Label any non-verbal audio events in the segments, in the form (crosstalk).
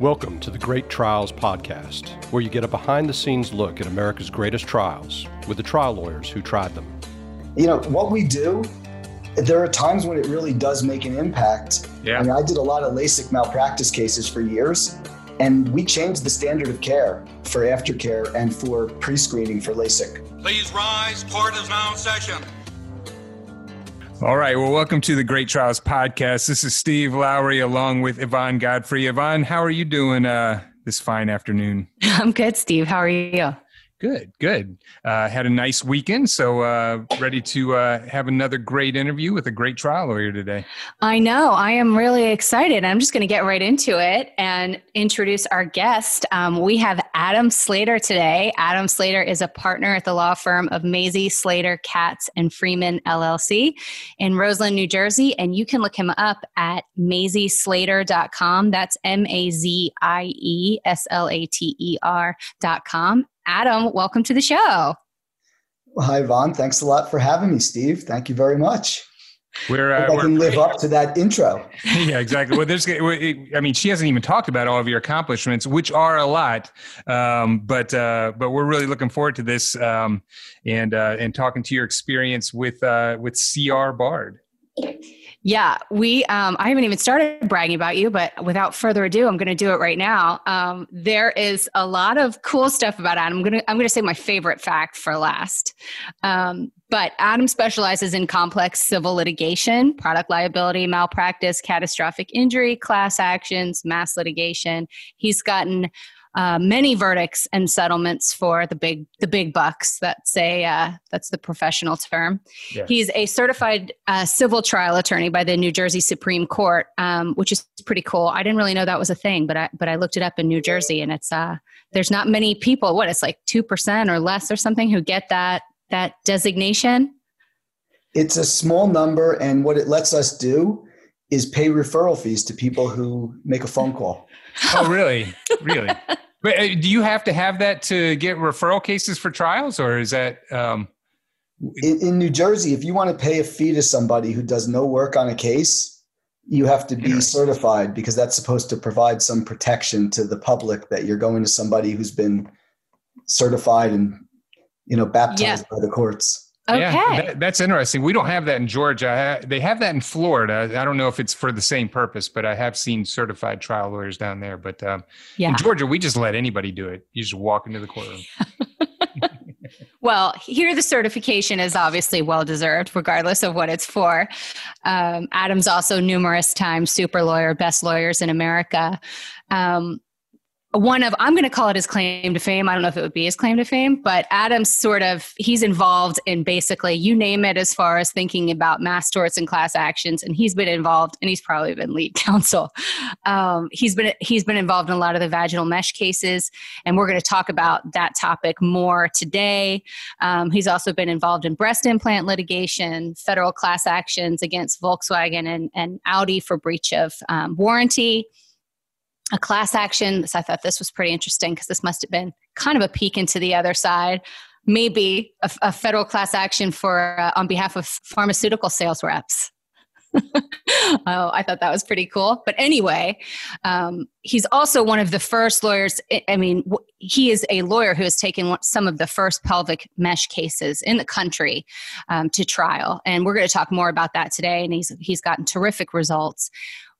Welcome to the Great Trials Podcast, where you get a behind the scenes look at America's greatest trials with the trial lawyers who tried them. You know, what we do, there are times when it really does make an impact. Yeah. I mean, I did a lot of LASIK malpractice cases for years, and we changed the standard of care for aftercare and for pre screening for LASIK. Please rise. Court is now in session. All right. Well, welcome to the Great Trials Podcast. This is Steve Lowry along with Yvonne Godfrey. Yvonne, how are you doing uh, this fine afternoon? (laughs) I'm good, Steve. How are you? Good, good. Uh, had a nice weekend, so uh, ready to uh, have another great interview with a great trial lawyer today. I know. I am really excited. I'm just going to get right into it and introduce our guest. Um, we have Adam Slater today. Adam Slater is a partner at the law firm of Mazie, Slater, Katz, and Freeman LLC in Roseland, New Jersey. And you can look him up at mazieslater.com. That's M A Z I E S L A T E R.com. Adam, welcome to the show. Well, hi, Yvonne. Thanks a lot for having me, Steve. Thank you very much. We're, uh, I can live up to that intro. (laughs) yeah, exactly. Well, there's, I mean, she hasn't even talked about all of your accomplishments, which are a lot. Um, but uh, but we're really looking forward to this um, and uh, and talking to your experience with uh, with CR Bard. Yeah, we. Um, I haven't even started bragging about you, but without further ado, I'm going to do it right now. Um, there is a lot of cool stuff about Adam. I'm going to. I'm going to say my favorite fact for last. Um, but Adam specializes in complex civil litigation, product liability, malpractice, catastrophic injury, class actions, mass litigation. He's gotten uh, many verdicts and settlements for the big the big bucks. That's a uh, that's the professional term. Yeah. He's a certified uh, civil trial attorney by the New Jersey Supreme Court, um, which is pretty cool. I didn't really know that was a thing, but I but I looked it up in New Jersey, and it's uh there's not many people. What it's like two percent or less or something who get that that designation. It's a small number, and what it lets us do is pay referral fees to people who make a phone call. Oh, (laughs) really? Really? (laughs) but uh, do you have to have that to get referral cases for trials, or is that? Um... In, in, New Jersey, if you want to pay a fee to somebody who does no work on a case, you have to be certified because that's supposed to provide some protection to the public that you're going to somebody who's been certified and you know baptized yeah. by the courts. Okay. Yeah, that, that's interesting. We don't have that in Georgia. They have that in Florida. I don't know if it's for the same purpose, but I have seen certified trial lawyers down there. But um, yeah. in Georgia, we just let anybody do it. You just walk into the courtroom. (laughs) well, here the certification is obviously well deserved, regardless of what it's for. Um, Adam's also numerous times super lawyer, best lawyers in America. Um, one of i'm going to call it his claim to fame. I don't know if it would be his claim to fame but adam's sort of he's involved in basically you name it as far as thinking about mass torts and class actions and he's been involved and he's probably been lead (laughs) counsel. Um, he's been he's been involved in a lot of the vaginal mesh cases and we're going to talk about that topic more today. Um, he's also been involved in breast implant litigation federal class actions against volkswagen and, and audi for breach of um, warranty a class action. So I thought this was pretty interesting because this must have been kind of a peek into the other side. Maybe a, a federal class action for uh, on behalf of pharmaceutical sales reps. (laughs) oh, I thought that was pretty cool. But anyway, um, he's also one of the first lawyers. I mean, he is a lawyer who has taken some of the first pelvic mesh cases in the country um, to trial, and we're going to talk more about that today. And he's he's gotten terrific results.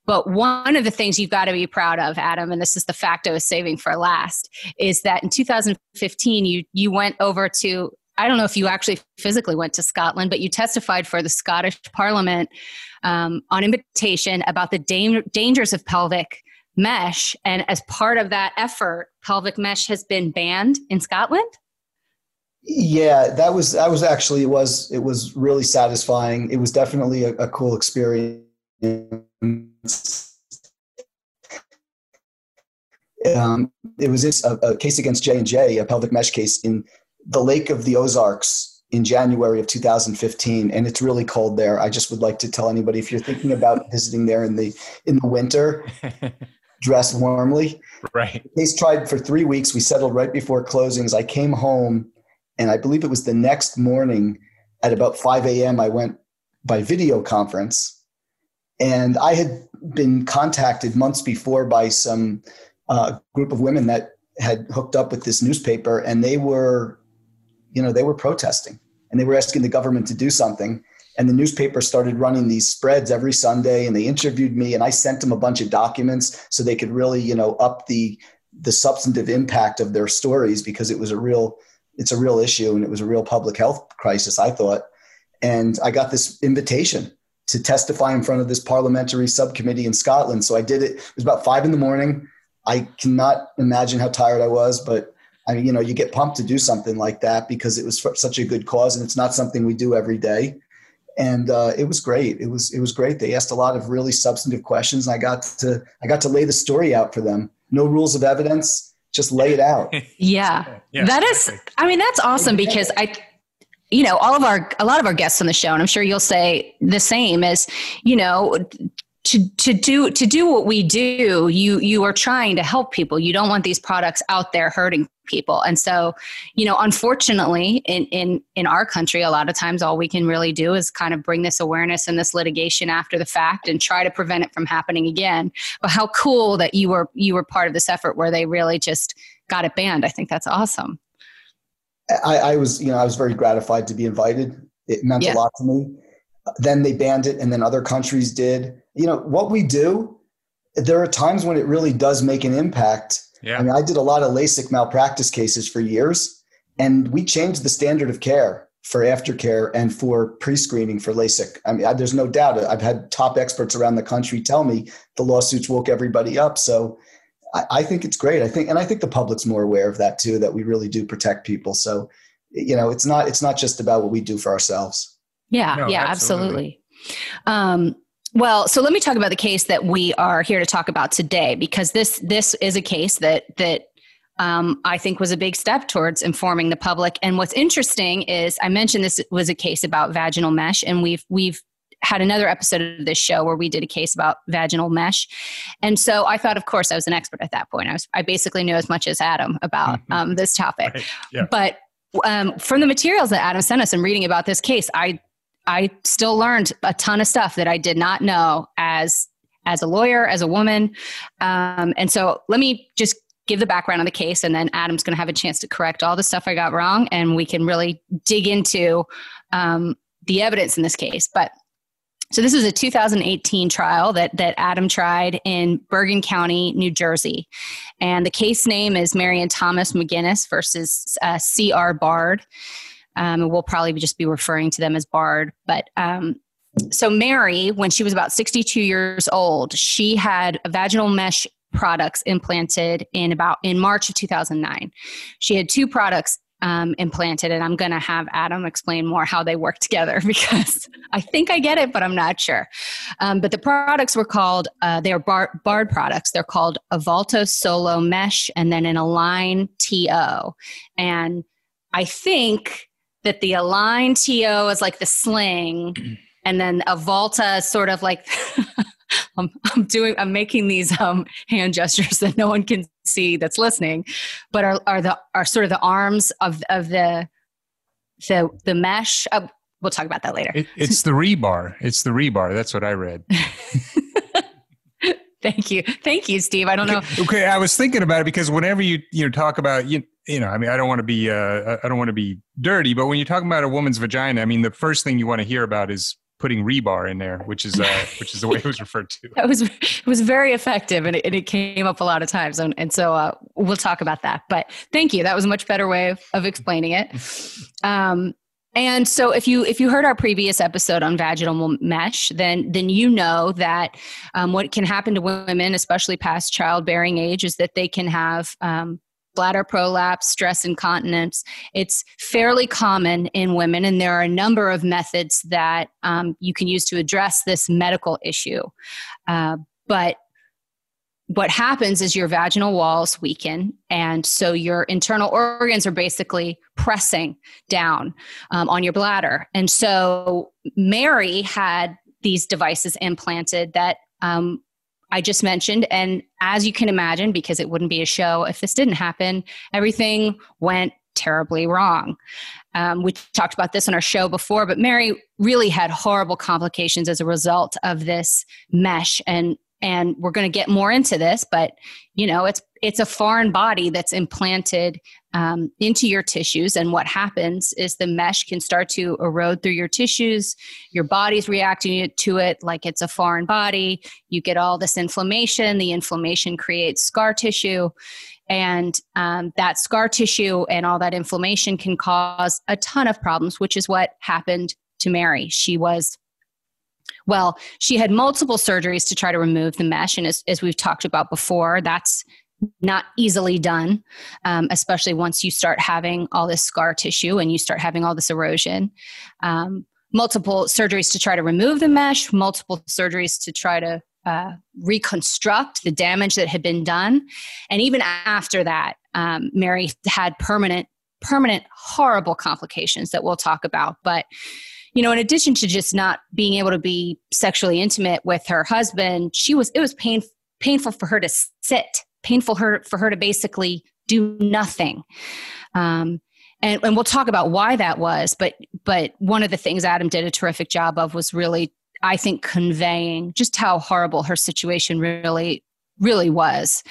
But one of the things you've got to be proud of, Adam, and this is the fact I was saving for last, is that in 2015 you you went over to I don't know if you actually physically went to Scotland, but you testified for the Scottish Parliament um, on invitation about the da- dangers of pelvic mesh, and as part of that effort, pelvic mesh has been banned in Scotland. Yeah, that was that was actually it was it was really satisfying. It was definitely a, a cool experience um, it was a, a case against J and J, a pelvic mesh case in the Lake of the Ozarks in January of 2015, and it's really cold there. I just would like to tell anybody if you're thinking about (laughs) visiting there in the in the winter, (laughs) dress warmly. Right. The case tried for three weeks. We settled right before closings. I came home, and I believe it was the next morning at about 5 a.m. I went by video conference and I had been contacted months before by some a group of women that had hooked up with this newspaper and they were, you know, they were protesting and they were asking the government to do something. And the newspaper started running these spreads every Sunday and they interviewed me and I sent them a bunch of documents so they could really, you know, up the the substantive impact of their stories because it was a real it's a real issue and it was a real public health crisis, I thought. And I got this invitation to testify in front of this parliamentary subcommittee in Scotland. So I did it. It was about five in the morning. I cannot imagine how tired I was, but I mean, you know, you get pumped to do something like that because it was such a good cause, and it's not something we do every day. And uh, it was great. It was it was great. They asked a lot of really substantive questions, and I got to I got to lay the story out for them. No rules of evidence, just lay it out. (laughs) yeah, yeah that is. I mean, that's awesome because I you know all of our a lot of our guests on the show and i'm sure you'll say the same as you know to to do to do what we do you you are trying to help people. You don't want these products out there hurting people. And so you know unfortunately in in in our country a lot of times all we can really do is kind of bring this awareness and this litigation after the fact and try to prevent it from happening again. But how cool that you were you were part of this effort where they really just got it banned. I think that's awesome I, I, was, you know, I was very gratified to be invited. It meant yeah. a lot to me. Then they banned it, and then other countries did. You know, what we do, there are times when it really does make an impact. Yeah. I mean, I did a lot of LASIK malpractice cases for years, and we changed the standard of care for aftercare and for pre-screening for LASIK. I mean, I, there's no doubt. I've had top experts around the country tell me the lawsuits woke everybody up. So I, I, think it's great. I think, and I think the public's more aware of that too. That we really do protect people. So, you know, it's not it's not just about what we do for ourselves. Yeah, no, yeah, absolutely. absolutely. Um, well, so let me talk about the case that we are here to talk about today, because this this is a case that that um, I think was a big step towards informing the public. And what's interesting is I mentioned this was a case about vaginal mesh, and we've we've had another episode of this show where we did a case about vaginal mesh. And so I thought, of course, I was an expert at that point. I was, I basically knew as much as Adam about mm-hmm. um, this topic. Right. Yeah. But um, from the materials that Adam sent us and reading about this case, I, I still learned a ton of stuff that I did not know as, as a lawyer, as a woman. Um, and so let me just give the background on the case and then Adam's going to have a chance to correct all the stuff I got wrong and we can really dig into um, the evidence in this case. But so this was a 2018 trial that that Adam tried in Bergen County, New Jersey, and the case name is Mary and Thomas McGinnis versus uh, C.R. Bard. Um, we'll probably just be referring to them as Bard, but um, so Mary, when she was about 62 years old, she had vaginal mesh products implanted in about in March of 2009. She had two products um, implanted. And I'm going to have Adam explain more how they work together (laughs) because I think I get it, but I'm not sure. Um, but the products were called, uh, they are bar- BARD products. They're called Avaulta Solo Mesh and then an Align TO. And I think that the Align TO is like the sling. (clears throat) And then Avaulta is sort of like (laughs) I'm, I'm doing i'm making these um, hand gestures that no one can see that's listening but are, are the are sort of the arms of of the the the mesh uh, we'll talk about that later. It, it's the rebar. It's the rebar. That's what i read. (laughs) Thank you. Thank you steve. I don't know. Okay i was thinking about it because whenever you you know talk about you you know i mean i don't want to be uh i don't want to be dirty but when you're talking about a woman's vagina i mean the first thing you want to hear about is putting rebar in there, which is uh, (laughs) which is the way it was referred to. It was it was very effective, and it, and it came up a lot of times, and, and so uh, we'll talk about that. But thank you, that was a much better way of, of explaining it. (laughs) Um, and so if you if you heard our previous episode on vaginal mesh, then then you know that um, what can happen to women, especially past childbearing age, is that they can have um, bladder prolapse, stress incontinence. It's fairly common in women, and there are a number of methods that um, you can use to address this medical issue. Uh, but what happens is your vaginal walls weaken, and so your internal organs are basically pressing down um, on your bladder. And so Mary had these devices implanted that um, I just mentioned. And as you can imagine, because it wouldn't be a show if this didn't happen, everything went terribly wrong. Um, we talked about this on our show before, but Mary really had horrible complications as a result of this mesh. And and we're going to get more into this but you know it's it's a foreign body that's implanted um, into your tissues and what happens is the mesh can start to erode through your tissues. Your body's reacting to it like it's a foreign body. You get all this inflammation the inflammation creates scar tissue and um, that scar tissue and all that inflammation can cause a ton of problems which is what happened to mary. She was well, she had multiple surgeries to try to remove the mesh. And as, as we've talked about before, that's not easily done, um, especially once you start having all this scar tissue and you start having all this erosion. Um, multiple surgeries to try to remove the mesh, multiple surgeries to try to uh, reconstruct the damage that had been done. And even after that, um, Mary had permanent, permanent, horrible complications that we'll talk about. But you know, in addition to just not being able to be sexually intimate with her husband, she was it was pain, painful for her to sit, painful her for her to basically do nothing. Um, and, and we'll talk about why that was, but but one of the things Adam did a terrific job of was really, I think, conveying just how horrible her situation really really was.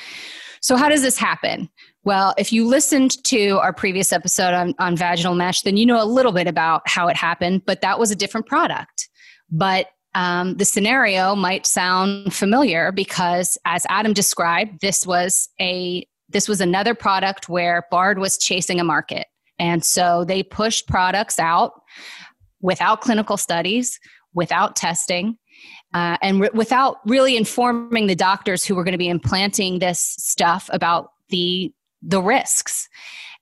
So how does this happen? Well, if you listened to our previous episode on, on vaginal mesh, then you know a little bit about how it happened, but that was a different product. But um, the scenario might sound familiar because, as Adam described, this was a this was another product where Bard was chasing a market, and so they pushed products out without clinical studies, without testing, uh, and re- without really informing the doctors who were going to be implanting this stuff about the the risks.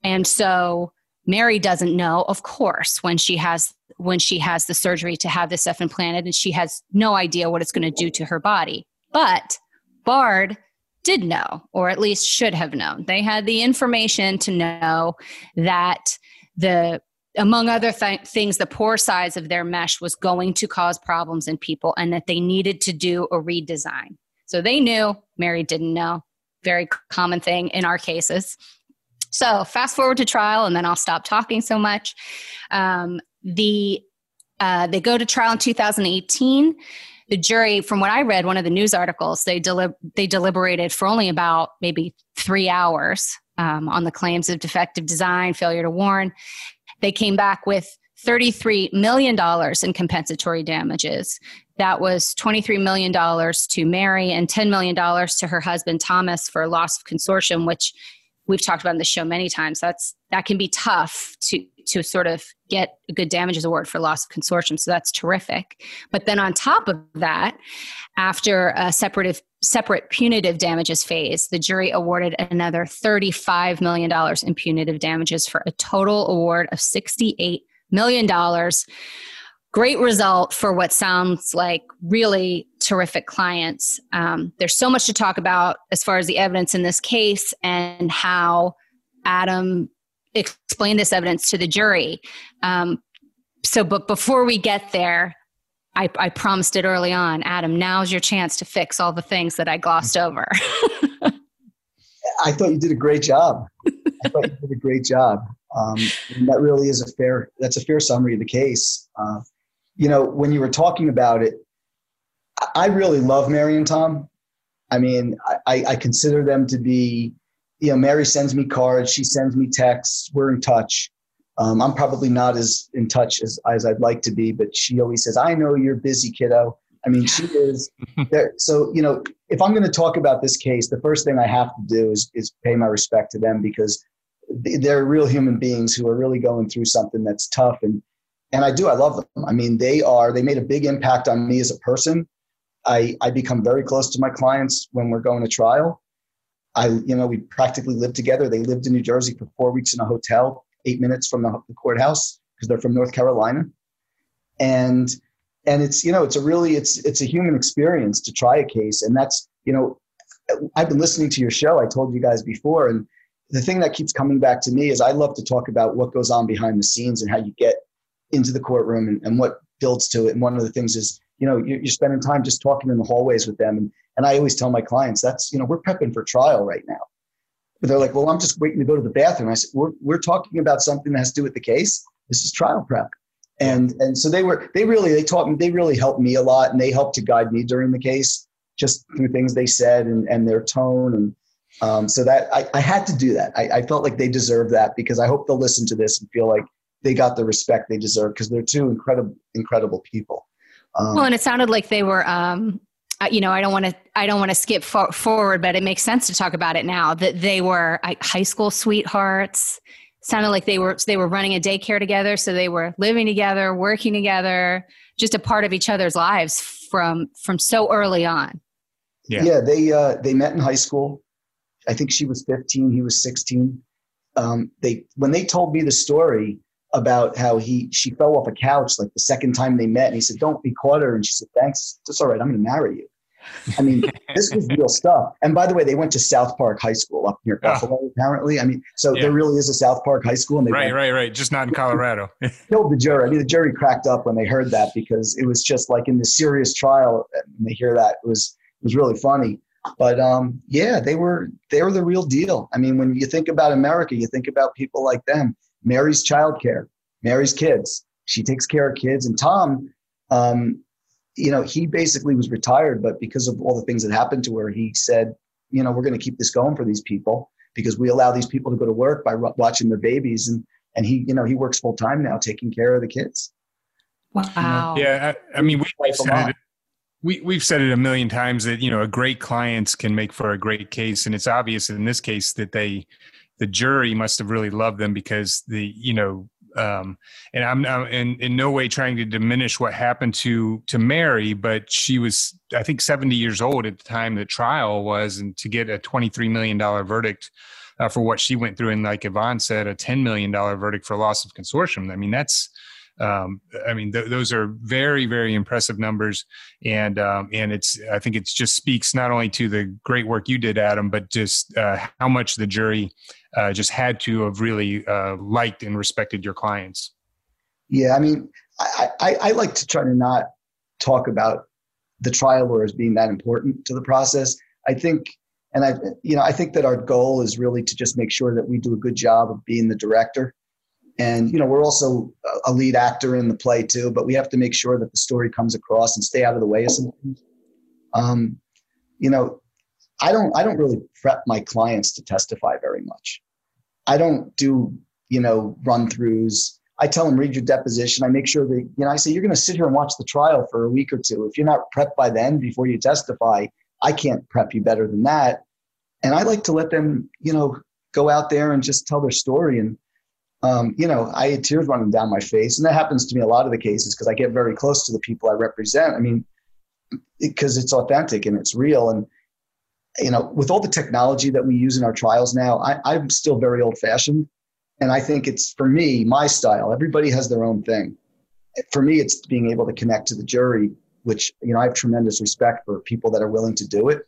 And so Mary doesn't know, of course, when she has when she has the surgery to have this stuff implanted, and she has no idea what it's going to do to her body. But Bard did know, or at least should have known. They had the information to know that the among other th- things, the pore size of their mesh was going to cause problems in people and that they needed to do a redesign. So they knew, Mary didn't know very common thing in our cases. So fast forward to trial, and then I'll stop talking so much. Um, the uh, they go to trial in 2018. The jury, from what I read, one of the news articles, they delib- they deliberated for only about maybe three hours um, on the claims of defective design, failure to warn. They came back with $33 million in compensatory damages. That was $23 million to Mary and $10 million to her husband Thomas for loss of consortium, which we've talked about in the show many times. That's that can be tough to to sort of get a good damages award for loss of consortium. So that's terrific. But then on top of that, after a separate separate punitive damages phase, the jury awarded another $35 million in punitive damages for a total award of 68 million dollars. Great result for what sounds like really terrific clients. Um, there's so much to talk about as far as the evidence in this case and how Adam explained this evidence to the jury. Um, so, but before we get there, I, I, promised it early on. Adam, now's your chance to fix all the things that I glossed over. (laughs) I thought you did a great job. I thought you did a great job. Um, that really is a fair, that's a fair summary of the case. Uh, you know, when you were talking about it, I really love Mary and Tom. I mean, I, I consider them to be, you know, Mary sends me cards, she sends me texts, we're in touch. Um, I'm probably not as in touch as, as I'd like to be, but she always says, I know you're busy, kiddo. I mean, she is (laughs) there. So, you know, if I'm going to talk about this case, the first thing I have to do is, is pay my respect to them because they're real human beings who are really going through something that's tough and and I do I love them. I mean, they are they made a big impact on me as a person. I I become very close to my clients when we're going to trial. I you know we practically live together. They lived in New Jersey for four weeks in a hotel, eight minutes from the, the courthouse because they're from North Carolina, and and it's you know it's a really it's it's a human experience to try a case, and that's you know I've been listening to your show. I told you guys before, and the thing that keeps coming back to me is I love to talk about what goes on behind the scenes and how you get into the courtroom and, and what builds to it. And one of the things is, you know, you're, you're spending time just talking in the hallways with them. And, and I always tell my clients that's, you know, we're prepping for trial right now. But they're like, well, I'm just waiting to go to the bathroom. I said, we're, we're talking about something that has to do with the case. This is trial prep. And, and so they were, they really, they taught me, they really helped me a lot and they helped to guide me during the case. just through things they said and, and their tone. And um, so that I, I had to do that. I, I felt like they deserve that because I hope they'll listen to this and feel like they got the respect they deserve because they're two incredible, incredible people. Um, well, and it sounded like they were, um, you know, I don't want to, I don't want to skip for- forward, but it makes sense to talk about it now that they were high school sweethearts. Sounded like they were they were running a daycare together, so they were living together, working together, just a part of each other's lives from from so early on. Yeah, yeah they uh, they met in high school. I think she was 15, he was 16. Um, they when they told me the story about how he she fell off a couch like the second time they met, and he said, "Don't be caught her," and she said, "Thanks, that's all right. I'm going to marry you." I mean, (laughs) this was real stuff. And by the way, they went to South Park High School up near ah. Buffalo, oh. apparently. I mean, so yeah. there really is a South Park High School. And they right, went, right, right. Just not in Colorado. (laughs) killed the jury. I mean, the jury cracked up when they heard that because it was just like in the serious trial, and they hear that it was it was really funny. But um, yeah, they were they were the real deal. I mean, when you think about America, you think about people like them. Mary's childcare, Mary's kids. She takes care of kids, and Tom. Um, you know, he basically was retired, but because of all the things that happened to her, he said, you know, we're going to keep this going for these people because we allow these people to go to work by watching their babies. And, and he, you know, he works full time now taking care of the kids. Wow. Yeah. I, I mean, we, said it, we, we've said it a million times that, you know, a great clients can make for a great case. And it's obvious in this case that they, the jury must have really loved them because the, you know, um, and I'm, I'm in, in no way trying to diminish what happened to to Mary, but she was I think 70 years old at the time the trial was, and to get a 23 million dollar verdict uh, for what she went through, and like Yvonne said, a 10 million dollar verdict for loss of consortium. I mean that's um, I mean, th- those are very, very impressive numbers, and um, and it's I think it just speaks not only to the great work you did, Adam, but just uh, how much the jury uh, just had to have really uh, liked and respected your clients. Yeah, I mean, I, I, I like to try to not talk about the trial lawyers being that important to the process. I think, and I, you know, I think that our goal is really to just make sure that we do a good job of being the director and you know we're also a lead actor in the play too but we have to make sure that the story comes across and stay out of the way of some things. Um, you know i don't i don't really prep my clients to testify very much. I don't do you know run throughs i tell them read your deposition. I make sure that you know i say you're going to sit here and watch the trial for a week or two. If you're not prepped by then before you testify i can't prep you better than that. And i like to let them you know go out there and just tell their story and um, you know, I had tears running down my face. And that happens to me a lot of the cases because I get very close to the people I represent. I mean, because it, it's authentic and it's real. And, you know, with all the technology that we use in our trials now, I, I'm still very old fashioned. And I think it's for me, my style. Everybody has their own thing. For me, it's being able to connect to the jury, which, you know, I have tremendous respect for people that are willing to do it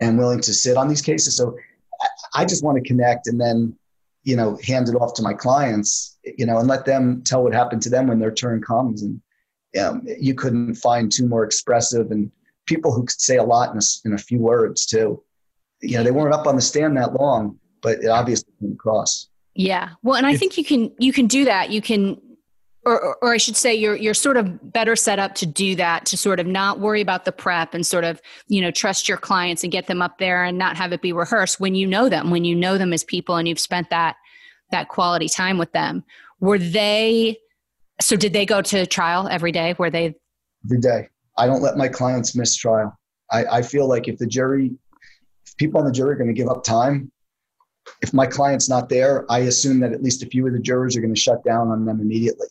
and willing to sit on these cases. So I just want to connect and then you know, hand it off to my clients, you know, and let them tell what happened to them when their turn comes. And um, you couldn't find two more expressive and people who could say a lot in a, in a few words too. You know, they weren't up on the stand that long, but it obviously came across. Yeah. Well, and I think you can, you can do that. You can, or, or I should say you're, you're sort of better set up to do that, to sort of not worry about the prep and sort of, you know, trust your clients and get them up there and not have it be rehearsed when you know them, when you know them as people and you've spent that, that quality time with them. Were they, so did they go to trial every day? Were they? Every day. I don't let my clients miss trial. I, I feel like if the jury, if people on the jury are going to give up time, if my client's not there, I assume that at least a few of the jurors are going to shut down on them immediately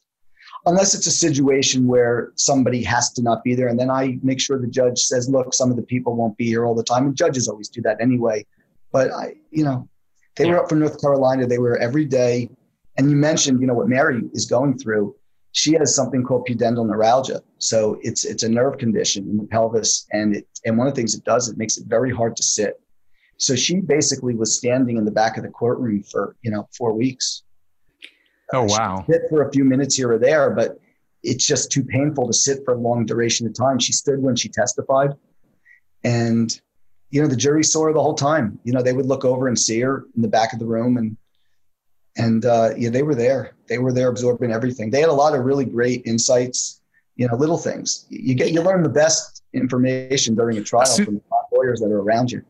unless it's a situation where somebody has to not be there. And then I make sure the judge says, look, some of the people won't be here all the time. And judges always do that anyway. But I, you know, they yeah. were up from North Carolina. They were every day. And you mentioned, you know, what Mary is going through. She has something called pudendal neuralgia. So it's it's a nerve condition in the pelvis. And it and one of the things it does, it makes it very hard to sit. So she basically was standing in the back of the courtroom for, you know, four weeks Oh wow! Sit for a few minutes here or there, but it's just too painful to sit for a long duration of time. She stood when she testified, and you know the jury saw her the whole time. You know they would look over and see her in the back of the room, and and uh, yeah, they were there. They were there absorbing everything. They had a lot of really great insights. You know, little things. You get you learn the best information during a trial from the lawyers that are around you.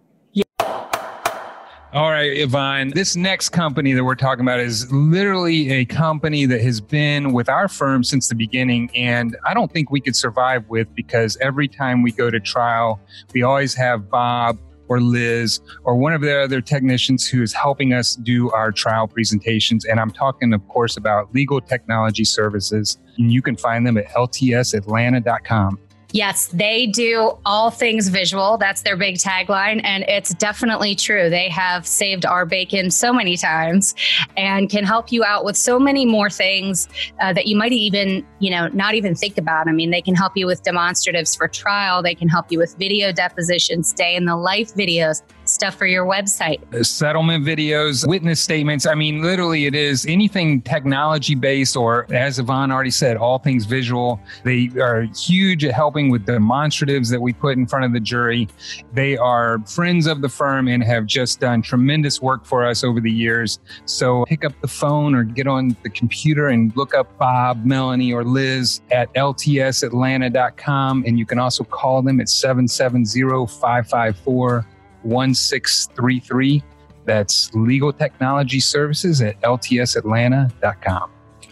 All right, Yvonne. This next company that we're talking about is literally a company that has been with our firm since the beginning. And I don't think we could survive with because every time we go to trial, we always have Bob or Liz or one of the other technicians who is helping us do our trial presentations. And I'm talking, of course, about legal technology services. And you can find them at ltsatlanta.com. Yes, they do all things visual. That's their big tagline. And it's definitely true. They have saved our bacon so many times and can help you out with so many more things uh, that you might even, you know, not even think about. I mean, they can help you with demonstratives for trial, they can help you with video depositions, day in the life videos stuff for your website? Uh, settlement videos, witness statements. I mean, literally, it is anything technology based, or as Yvonne already said, all things visual. They are huge at helping with demonstratives that we put in front of the jury. They are friends of the firm and have just done tremendous work for us over the years. So pick up the phone or get on the computer and look up Bob, Melanie, or Liz at ltsatlanta.com. And you can also call them at 770 554 1633. That's Legal Technology Services at ltsatlanta.com.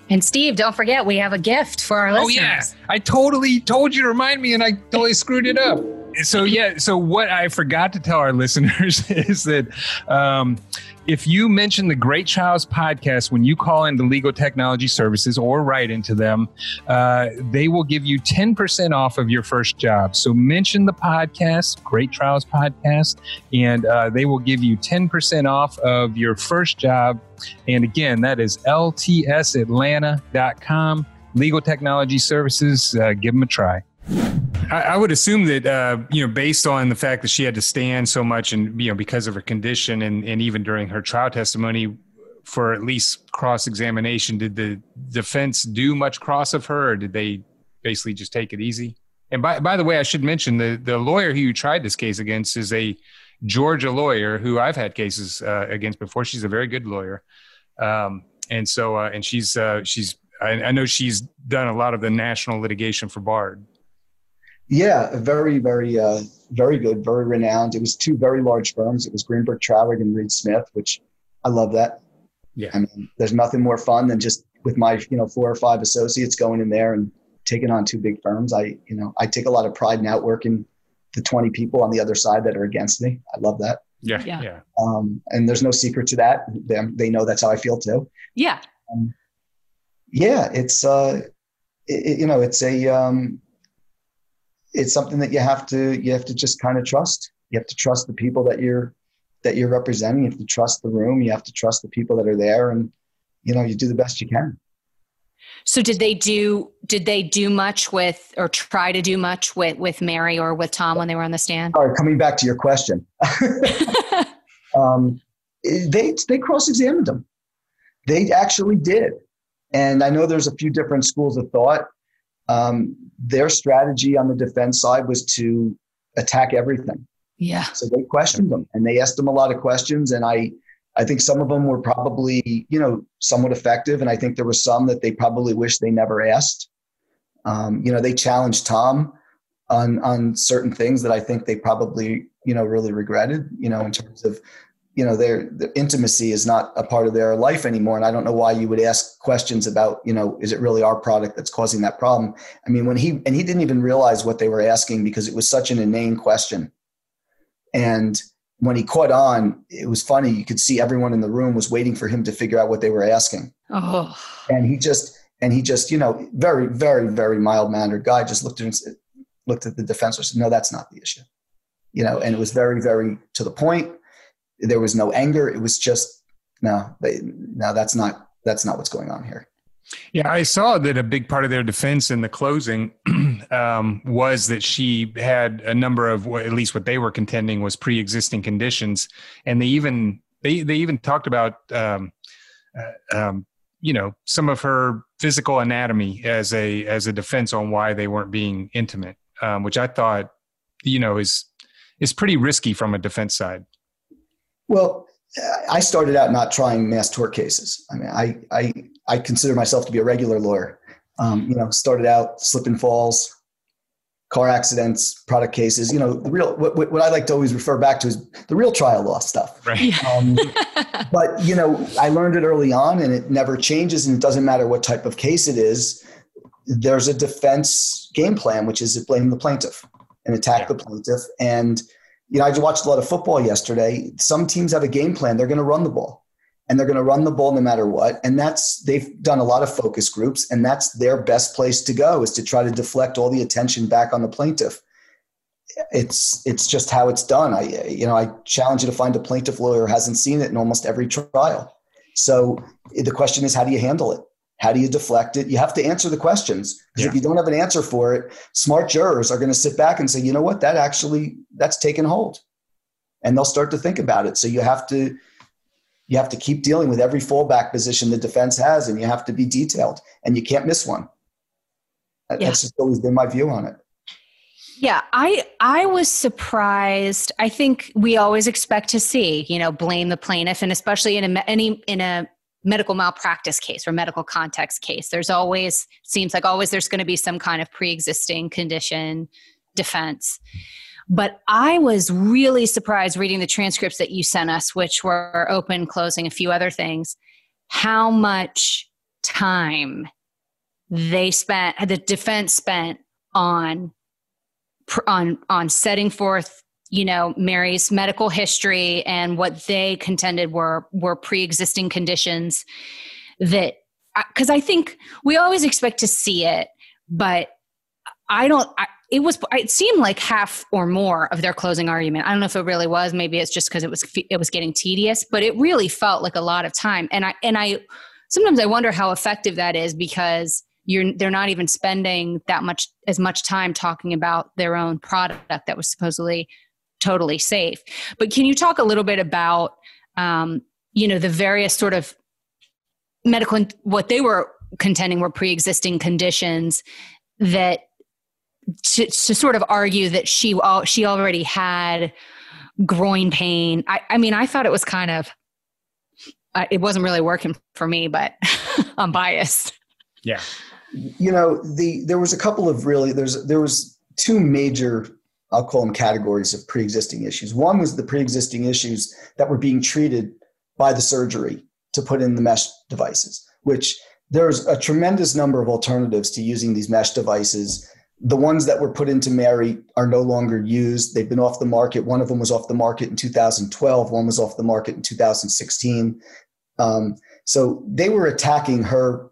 And Steve, don't forget, we have a gift for our listeners. Oh, yeah. I totally told you to remind me and I totally screwed it up. So, yeah. So, what I forgot to tell our (laughs) listeners is that um, if you mention the Great Trials podcast when you call into Legal Technology Services or write into them, uh, they will give you 10% off of your first job. So mention the podcast, Great Trials Podcast, and uh, they will give you 10% off of your first job. And again, that is ltsatlanta.com. Legal Technology Services, uh, give them a try. I, I would assume that uh, you know, based on the fact that she had to stand so much, and you know, because of her condition, and and even during her trial testimony, for at least cross examination, did the defense do much cross of her, or did they basically just take it easy? And by by the way, I should mention the the lawyer who you tried this case against is a Georgia lawyer who I've had cases uh, against before. She's a very good lawyer, um, and so uh, and she's uh, she's I, I know she's done a lot of the national litigation for Bard. Yeah, very, very, uh, very good, very renowned. It was two very large firms. It was Greenberg Traurig and Reed Smith, which I love that. Yeah. I mean, there's nothing more fun than just with my, you know, four or five associates going in there and taking on two big firms. I, you know, I take a lot of pride in outworking the 20 people on the other side that are against me. I love that. Yeah. Yeah. yeah. Um, and there's no secret to that. They, they know that's how I feel too. Yeah. Um, yeah. It's, uh, it, you know, it's a, um, it's something that you have to you have to just kind of trust. You have to trust the people that you're that you're representing. You have to trust the room. You have to trust the people that are there, and you know you do the best you can. So did they do did they do much with or try to do much with with Mary or with Tom when they were on the stand? All right, coming back to your question. (laughs) um, they they cross-examined them. They actually did. And I know there's a few different schools of thought. Um, their strategy on the defense side was to attack everything. Yeah. So they questioned them and they asked them a lot of questions. And I, I think some of them were probably, you know, somewhat effective. And I think there were some that they probably wish they never asked. Um, you know, they challenged Tom on on certain things that I think they probably, you know, really regretted, you know, in terms of you know their, intimacy is not a part of their life anymore. And i don't know why you would ask questions about you know is it really our product that's causing that problem? I mean when he and he didn't even realize what they were asking because it was such an inane question. And when he caught on it was funny. You could see everyone in the room was waiting for him to figure out what they were asking. Oh. and he just and he just you know very very very mild mannered guy just looked at looked at the defense. And said no that's not the issue. You know and it was very very to the point there was no anger. It was just no, they, no, that's not that's not what's going on here. Yeah, I saw that a big part of their defense in the closing (clears throat) um, was that she had a number of, at least what they were contending was pre-existing conditions, and they even they they even talked about um, uh, um, you know some of her physical anatomy as a as a defense on why they weren't being intimate, um, which I thought you know is is pretty risky from a defense side. Well, I started out not trying mass tort cases. I mean, I, I, I consider myself to be a regular lawyer. Um, you know, started out slip and falls, car accidents, product cases. You know, the real what, what I like to always refer back to is the real trial law stuff. Right. Um, (laughs) but you know, I learned it early on, and it never changes, and it doesn't matter what type of case it is. There's a defense game plan, which is to blame the plaintiff and attack yeah. the plaintiff. And you know, I watched a lot of football yesterday. Some teams have a game plan; they're going to run the ball and they're going to run the ball no matter what. And that's they've done a lot of focus groups, and that's their best place to go is to try to deflect all the attention back on the plaintiff. It's it's just how it's done. I you know I challenge you to find a plaintiff lawyer hasn't seen it in almost every trial. So the question is, how do you handle it? How do you deflect it? You have to answer the questions because yeah. if you don't have an answer for it, smart jurors are going to sit back and say, you know what, that actually that's taken hold, and they'll start to think about it. So you have to you have to keep dealing with every fallback position the defense has, and you have to be detailed, and you can't miss one. Yeah. That's just always been my view on it. Yeah, I I was surprised. I think we always expect to see, you know, blame the plaintiff, and especially in a any in a medical malpractice case or medical context case, there's always seems like always there's going to be some kind of pre-existing condition defense. But I was really surprised reading the transcripts that you sent us, which were open, closing, a few other things, how much time they spent, the defense spent on on on setting forth you know mary's medical history and what they contended were were pre-existing conditions that because i think we always expect to see it but i don't I, it was it seemed like half or more of their closing argument. I don't know if it really was. Maybe it's just because it was it was getting tedious but it really felt like a lot of time. And i and i sometimes i wonder how effective that is because you're they're not even spending that much as much time talking about their own product that was supposedly totally safe but can you talk a little bit about um, you know the various sort of medical what they were contending were pre-existing conditions that to, to sort of argue that she all, she already had groin pain. I, I mean, I thought it was kind of uh, it wasn't really working for me, but (laughs) I'm biased. Yeah, you know the there was a couple of really there's there was two major I'll call them categories of pre-existing issues. One was the pre-existing issues that were being treated by the surgery to put in the mesh devices, which there's a tremendous number of alternatives to using these mesh devices the ones that were put into Mary are no longer used. They've been off the market. One of them was off the market in 2012. One was off the market in 2016. Um, so they were attacking her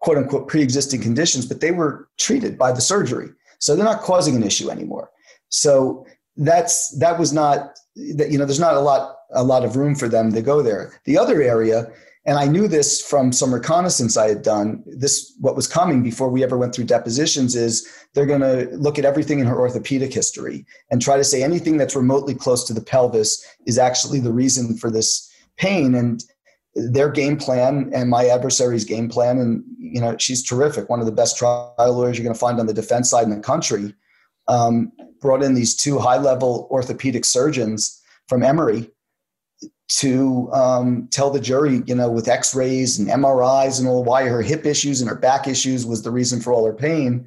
quote unquote pre existing conditions, but they were treated by the surgery. So they're not causing an issue anymore. So that's that was not that you know there's not a lot a lot of room for them to go there. The other area and I knew this from some reconnaissance I had done. This, what was coming before we ever went through depositions, is they're going to look at everything in her orthopedic history and try to say anything that's remotely close to the pelvis is actually the reason for this pain. And their game plan and my adversary's game plan, and you know, she's terrific, one of the best trial lawyers you're going to find on the defense side in the country. Um, brought in these two high-level orthopedic surgeons from Emory to um, tell the jury, you know, with X-rays and MRIs and all, why her hip issues and her back issues was the reason for all her pain.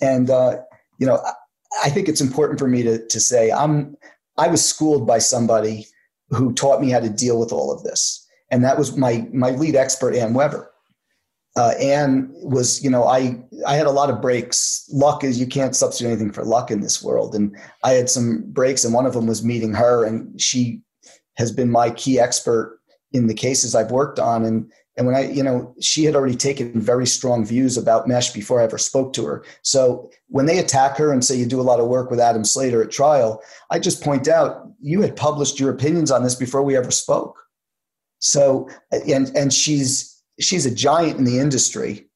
And uh, you know, I think it's important for me to to say I'm I was schooled by somebody who taught me how to deal with all of this, and that was my my lead expert, Ann Weber. Uh, Ann was, you know, I I had a lot of breaks. Luck is you can't substitute anything for luck in this world, and I had some breaks, and one of them was meeting her, and she has been my key expert in the cases I've worked on. And and when I, you know, she had already taken very strong views about mesh before I ever spoke to her. So when they attack her and say you do a lot of work with Adam Slater at trial, I just point out you had published your opinions on this before we ever spoke. So and and she's she's a giant in the industry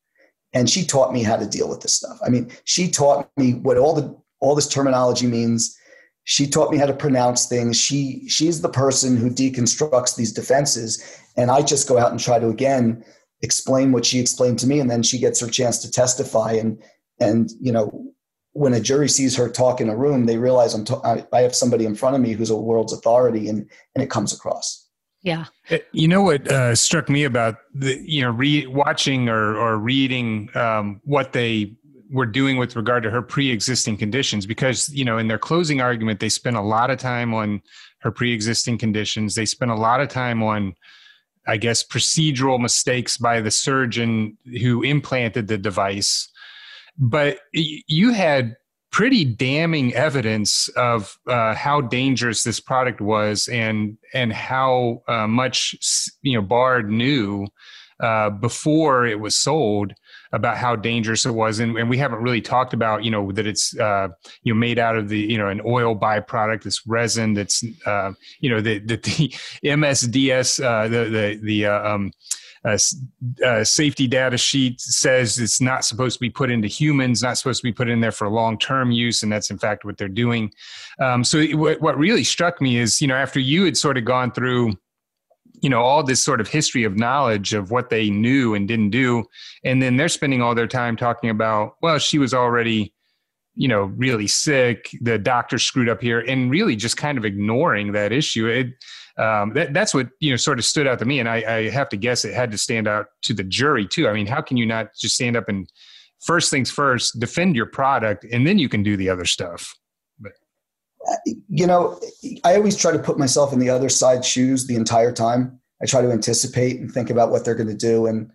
and she taught me how to deal with this stuff. I mean, she taught me what all the all this terminology means. She taught me how to pronounce things. She she's the person who deconstructs these defenses and i just go out and try to again explain what she explained to me and then she gets her chance to testify. And and you know when a jury sees her talk in a room they realize i'm I have somebody in front of me who's a world's authority and and it comes across Yeah. Uh, you know what uh, struck me about the you know re- watching or or reading um, what they were doing with regard to her pre-existing conditions because you know in their closing argument they spent a lot of time on her pre-existing conditions they spent a lot of time on i guess procedural mistakes by the surgeon who implanted the device but you had pretty damning evidence of uh, how dangerous this product was and and how uh, much you know Bard knew uh, before it was sold about how dangerous it was. And, and we haven't really talked about you know that it's uh, you know made out of the you know an oil byproduct this resin that's uh, you know the the, the MSDS uh, the the the um, uh, uh, safety data sheet says it's not supposed to be put into humans, not supposed to be put in there for long term use, and that's in fact what they're doing. Um, so, it, what really struck me is, you know, after you had sort of gone through you know all this sort of history of knowledge of what they knew and didn't do and then they're spending all their time talking about well she was already you know really sick the doctor screwed up here and really just kind of ignoring that issue it um, that, that's what you know sort of stood out to me and I, I have to guess it had to stand out to the jury too. I mean how can you not just stand up and first things first defend your product and then you can do the other stuff? But you know i always try to put myself in the other side shoes the entire time. I try to anticipate and think about what they're going to do and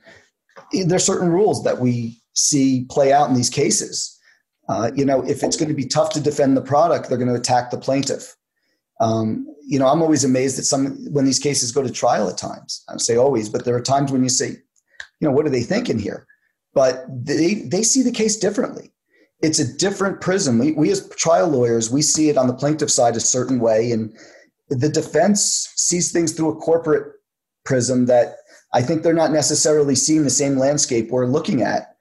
there's certain rules that we see play out in these cases. Uh, you know if it's going to be tough to defend the product they're going to attack the plaintiff um, you know, I'm always amazed that some when these cases go to trial at times. I say always, but there are times when you say, you know, what are they thinking here? But they they see the case differently. It's a different prism. We, we as trial lawyers, we see it on the plaintiff side a certain way, and the defense sees things through a corporate prism that I think they're not necessarily seeing the same landscape we're looking at.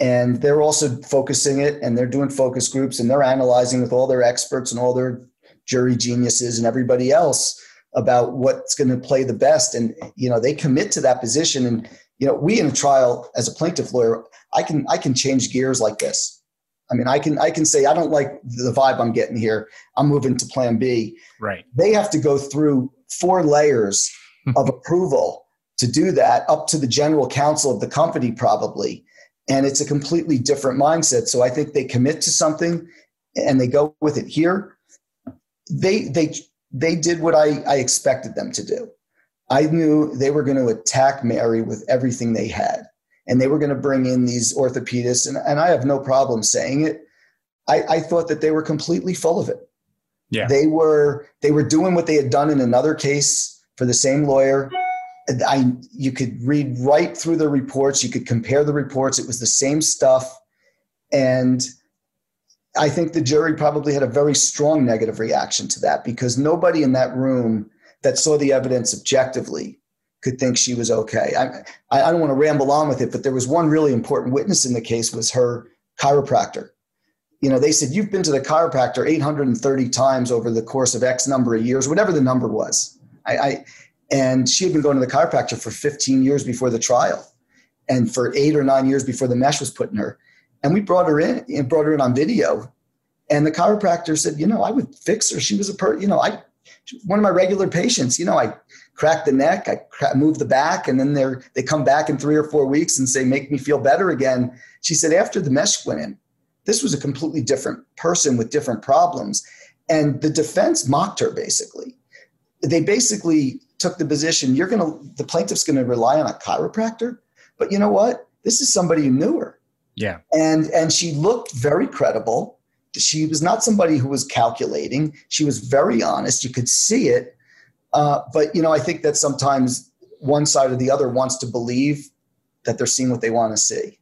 And they're also focusing it and they're doing focus groups and they're analyzing with all their experts and all their jury geniuses and everybody else about what's going to play the best. And you know they commit to that position. And you know we in a trial as a plaintiff lawyer i can i can change gears like this. I mean i can i can say i don't like the vibe i'm getting here. I'm moving to plan b. Right. They have to go through four layers (laughs) of approval to do that up to the general counsel of the company probably. And it's a completely different mindset. So i think they commit to something and they go with it. Here they they they did what I, I expected them to do. I knew they were going to attack Mary with everything they had. And they were going to bring in these orthopedists, and, and I have no problem saying it. I, I thought that they were completely full of it. Yeah. They were they were doing what they had done in another case for the same lawyer. I you could read right through the reports, you could compare the reports, it was the same stuff. And I think the jury probably had a very strong negative reaction to that because nobody in that room that saw the evidence objectively could think she was okay. I, I don't want to ramble on with it, but there was one really important witness in the case was her chiropractor. You know, they said you've been to the chiropractor 830 times over the course of X number of years, whatever the number was. I, I and she had been going to the chiropractor for 15 years before the trial, and for eight or nine years before the mesh was put in her. And we brought her in and brought her in on video. And the chiropractor said, you know, I would fix her. She was a per, you know, I, one of my regular patients, you know, I crack the neck, I crack, move the back, and then they're, they come back in three or four weeks and say, make me feel better again. She said, after the mesh went in, this was a completely different person with different problems. And the defense mocked her basically. They basically took the position, you're going to, the plaintiff's going to rely on a chiropractor. But you know what? This is somebody who knew her. Yeah. And and she looked very credible. She was not somebody who was calculating. She was very honest. You could see it. Uh, but you know, I think that sometimes one side or the other wants to believe that they're seeing what they want to see.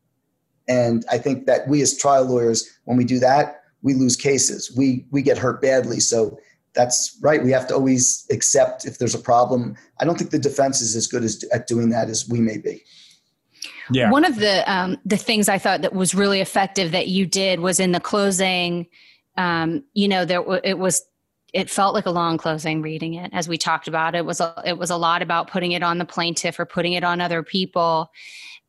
And I think that we as trial lawyers, when we do that, we lose cases. We we get hurt badly. So that's right. We have to always accept if there's a problem. I don't think the defense is as good as at doing that as we may be. Yeah. One of the um, the things I thought that was really effective that you did was in the closing. Um, you know, there it was. It felt like a long closing reading it, as we talked about. It was a, it was a lot about putting it on the plaintiff or putting it on other people,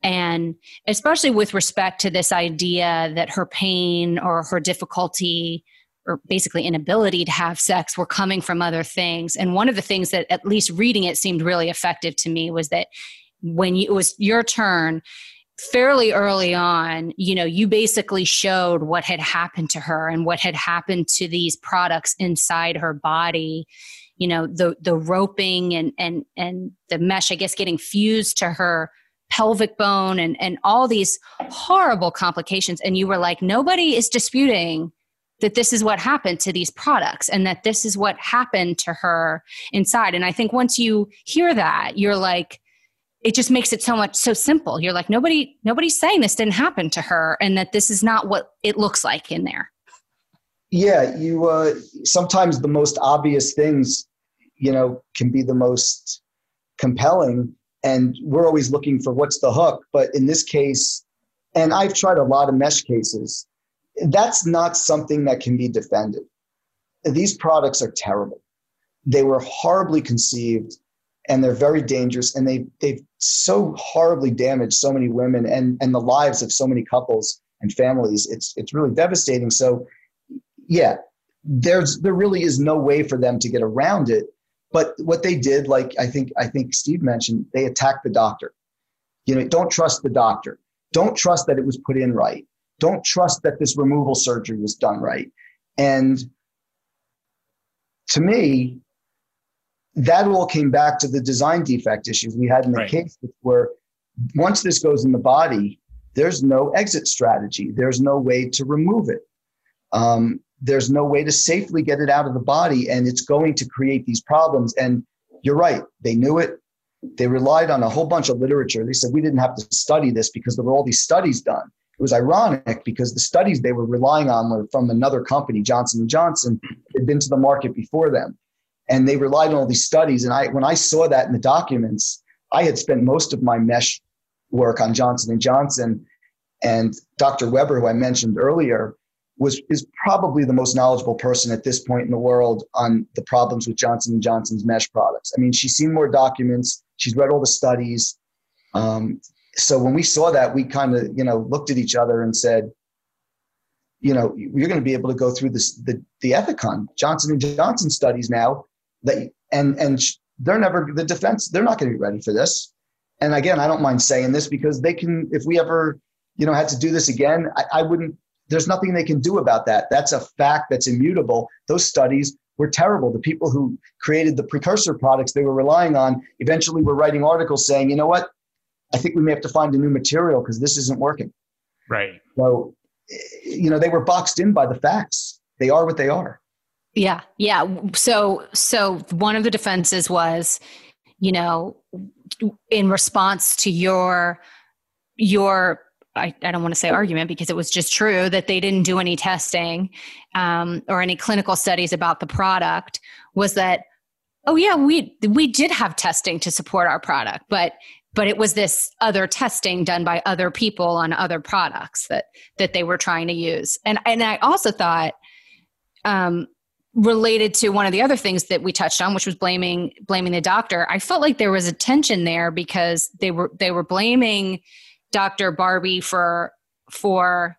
and especially with respect to this idea that her pain or her difficulty or basically inability to have sex were coming from other things. And one of the things that, at least reading it, seemed really effective to me was that when you, it was your turn, fairly early on, you know, you basically showed what had happened to her and what had happened to these products inside her body. You know, the the roping and and and the mesh, I guess, getting fused to her pelvic bone and and all these horrible complications. And you were like, nobody is disputing that this is what happened to these products and that this is what happened to her inside. And I think once you hear that, you're like, it just makes it so much so simple. You're like, nobody, nobody's saying this didn't happen to her and that this is not what it looks like in there. Yeah, you uh sometimes the most obvious things, you know, can be the most compelling. And we're always looking for what's the hook. But in this case, and I've tried a lot of mesh cases, that's not something that can be defended. These products are terrible. They were horribly conceived and they're very dangerous and they they've so horribly damaged so many women and and the lives of so many couples and families. It's it's really devastating. So yeah, there's there really is no way for them to get around it. But what they did, like I think I think Steve mentioned, they attacked the doctor. You know, don't trust the doctor. Don't trust that it was put in right don't trust that this removal surgery was done right. And to me, that all came back to the design defect issues we had in the right. case where once this goes in the body, there's no exit strategy. There's no way to remove it. Um, there's no way to safely get it out of the body, and it's going to create these problems. And you're right, they knew it. They relied on a whole bunch of literature. They said we didn't have to study this because there were all these studies done it was ironic because the studies they were relying on were from another company, Johnson and Johnson, had been to the market before them, and they relied on all these studies. And I, when I saw that in the documents, I had spent most of my mesh work on Johnson and Johnson, and Dr. Weber, who I mentioned earlier, was is probably the most knowledgeable person at this point in the world on the problems with Johnson and Johnson's mesh products. I mean, she's seen more documents, she's read all the studies. Um, so when we saw that, we kind of, you know, looked at each other and said, you know, you're going to be able to go through this, the, the Ethicon, Johnson and Johnson studies now that, and, and they're never, the defense, they're not going to be ready for this. And again, I don't mind saying this because they can, if we ever, you know, had to do this again, I, I wouldn't, there's nothing they can do about that. That's a fact that's immutable. Those studies were terrible. The people who created the precursor products they were relying on eventually were writing articles saying, you know what, I think we may have to find a new material because this isn't working. Right. So, eh, you know, they were boxed in by the facts. They are what they are. Yeah. Yeah. So, so one of the defenses was, you know, in response to your, your, I, I don't want to say argument because it was just true that they didn't do any testing um, or any clinical studies about the product was that oh yeah we we did have testing to support our product but but it was this other testing done by other people on other products that that they were trying to use and and i also thought um related to one of the other things that we touched on which was blaming blaming the doctor. I felt like there was a tension there because they were they were blaming dr barbie for for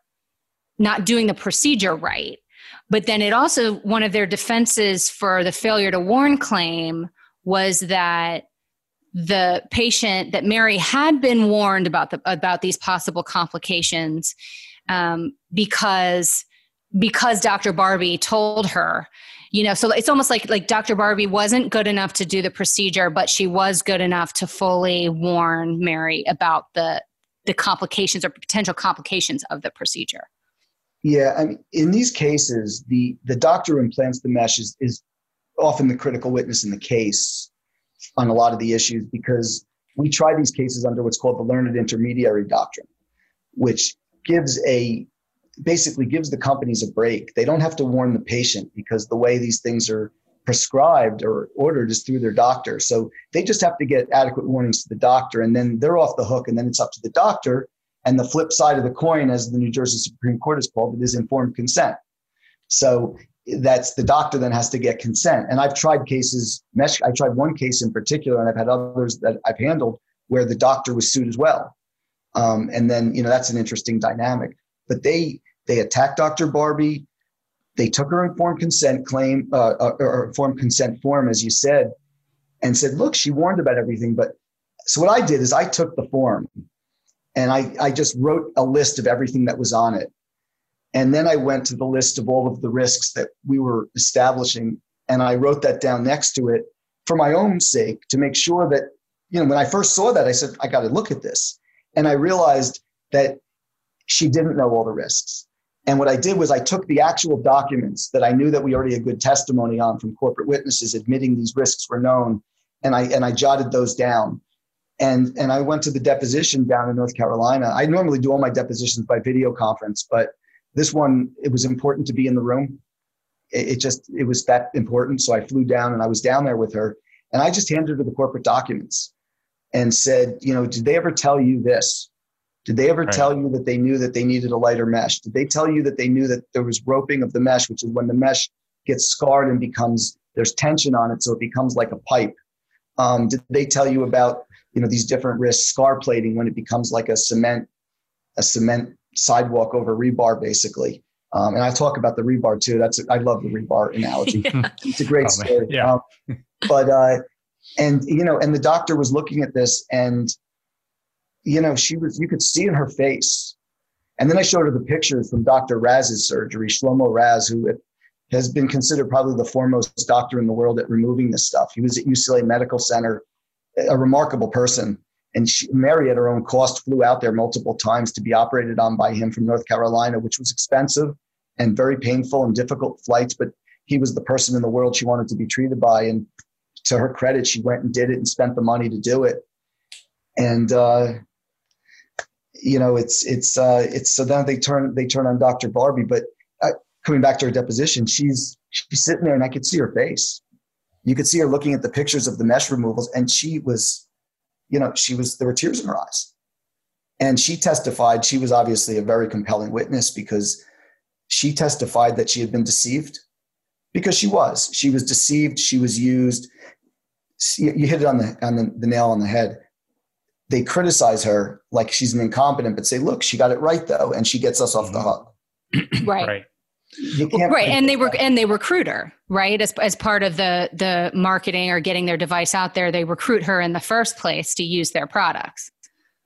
not doing the procedure right. But then it also one of their defenses for the failure to warn claim was that the patient that Mary had been warned about the about these possible complications um, because because Dr. Barbie told her you know so it's almost like like Dr. Barbie wasn't good enough to do the procedure but she was good enough to fully warn Mary about the the complications or potential complications of the procedure yeah I mean in these cases the the doctor who implants the mesh is, is often the critical witness in the case on a lot of the issues because we try these cases under what's called the learned intermediary doctrine, which gives a basically gives the companies a break. They don't have to warn the patient because the way these things are prescribed or ordered is through their doctor. So they just have to get adequate warnings to the doctor and then they're off the hook and then it's up to the doctor. And the flip side of the coin, as the New Jersey Supreme Court has called it, is informed consent. So that's the doctor then has to get consent. And I've tried cases, mesh, I tried one case in particular, and I've had others that I've handled where the doctor was sued as well. Um, and then, you know, that's an interesting dynamic. But they they attacked Dr. Barbie. they took her informed consent claim uh, uh or informed consent form, as you said, and said, look, she warned about everything. But so what I did is I took the form and I, I just wrote a list of everything that was on it. And then I went to the list of all of the risks that we were establishing. And I wrote that down next to it for my own sake to make sure that, you know, when I first saw that, I said, I got to look at this. And I realized that she didn't know all the risks. And what I did was I took the actual documents that I knew that we already had good testimony on from corporate witnesses admitting these risks were known, and I and I jotted those down. And and I went to the deposition down in North Carolina. I normally do all my depositions by video conference, but this one it was important to be in the room. It, it just it was that important, so I flew down and I was down there with her, and I just handed her the corporate documents and said, you know, did they ever tell you this? Did they ever right. tell you that they knew that they needed a lighter mesh? Did they tell you that they knew that there was roping of the mesh, which is when the mesh gets scarred and becomes there's tension on it, so it becomes like a pipe? Um, did they tell you about you know these different risks, scar plating when it becomes like a cement a cement sidewalk over rebar, basically? Um, and I talk about the rebar too. That's I love the rebar analogy. (laughs) yeah. It's a great oh, story. Yeah. Um, but uh, and you know, and the doctor was looking at this and you know, she was, you could see in her face. And then I showed her the pictures from Dr. Raz's surgery, Shlomo Raz, who has been considered probably the foremost doctor in the world at removing this stuff. He was at UCLA Medical Center, a remarkable person. And she, Mary, at her own cost, flew out there multiple times to be operated on by him from North Carolina, which was expensive and very painful and difficult flights. But he was the person in the world she wanted to be treated by. And to her credit, she went and did it and spent the money to do it. And uh, you know, it's it's uh, it's so then they turn they turn on Dr. Barbie, but uh, coming back to her deposition, she's she's sitting there and I could see her face. You could see her looking at the pictures of the mesh removals, and she was, you know, she was there were tears in her eyes, and she testified. She was obviously a very compelling witness because she testified that she had been deceived, because she was. She was deceived. She was used. You hit it on the on the, the nail on the head they criticize her like she's an incompetent, but say, look, she got it right though, and she gets us off the mm-hmm. hook. (clears throat) right. right. right and they were and they recruit her right as, as part of the the marketing or getting their device out there they recruit her in the first place to use their products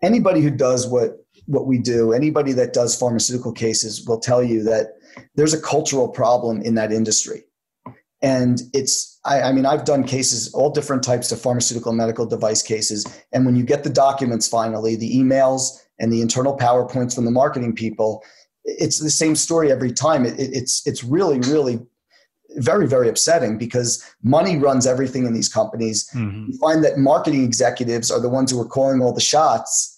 anybody who does what what we do anybody that does pharmaceutical cases will tell you that there's a cultural problem in that industry and it's I, I, mean i've done cases all different types of pharmaceutical medical device cases. And when you get the documents finally the emails and the internal powerpoints from the marketing people it's the same story every time. It, it, it's it's really really very very upsetting because money runs everything in these companies. Mm-hmm. you find that marketing executives are the ones who are calling all the shots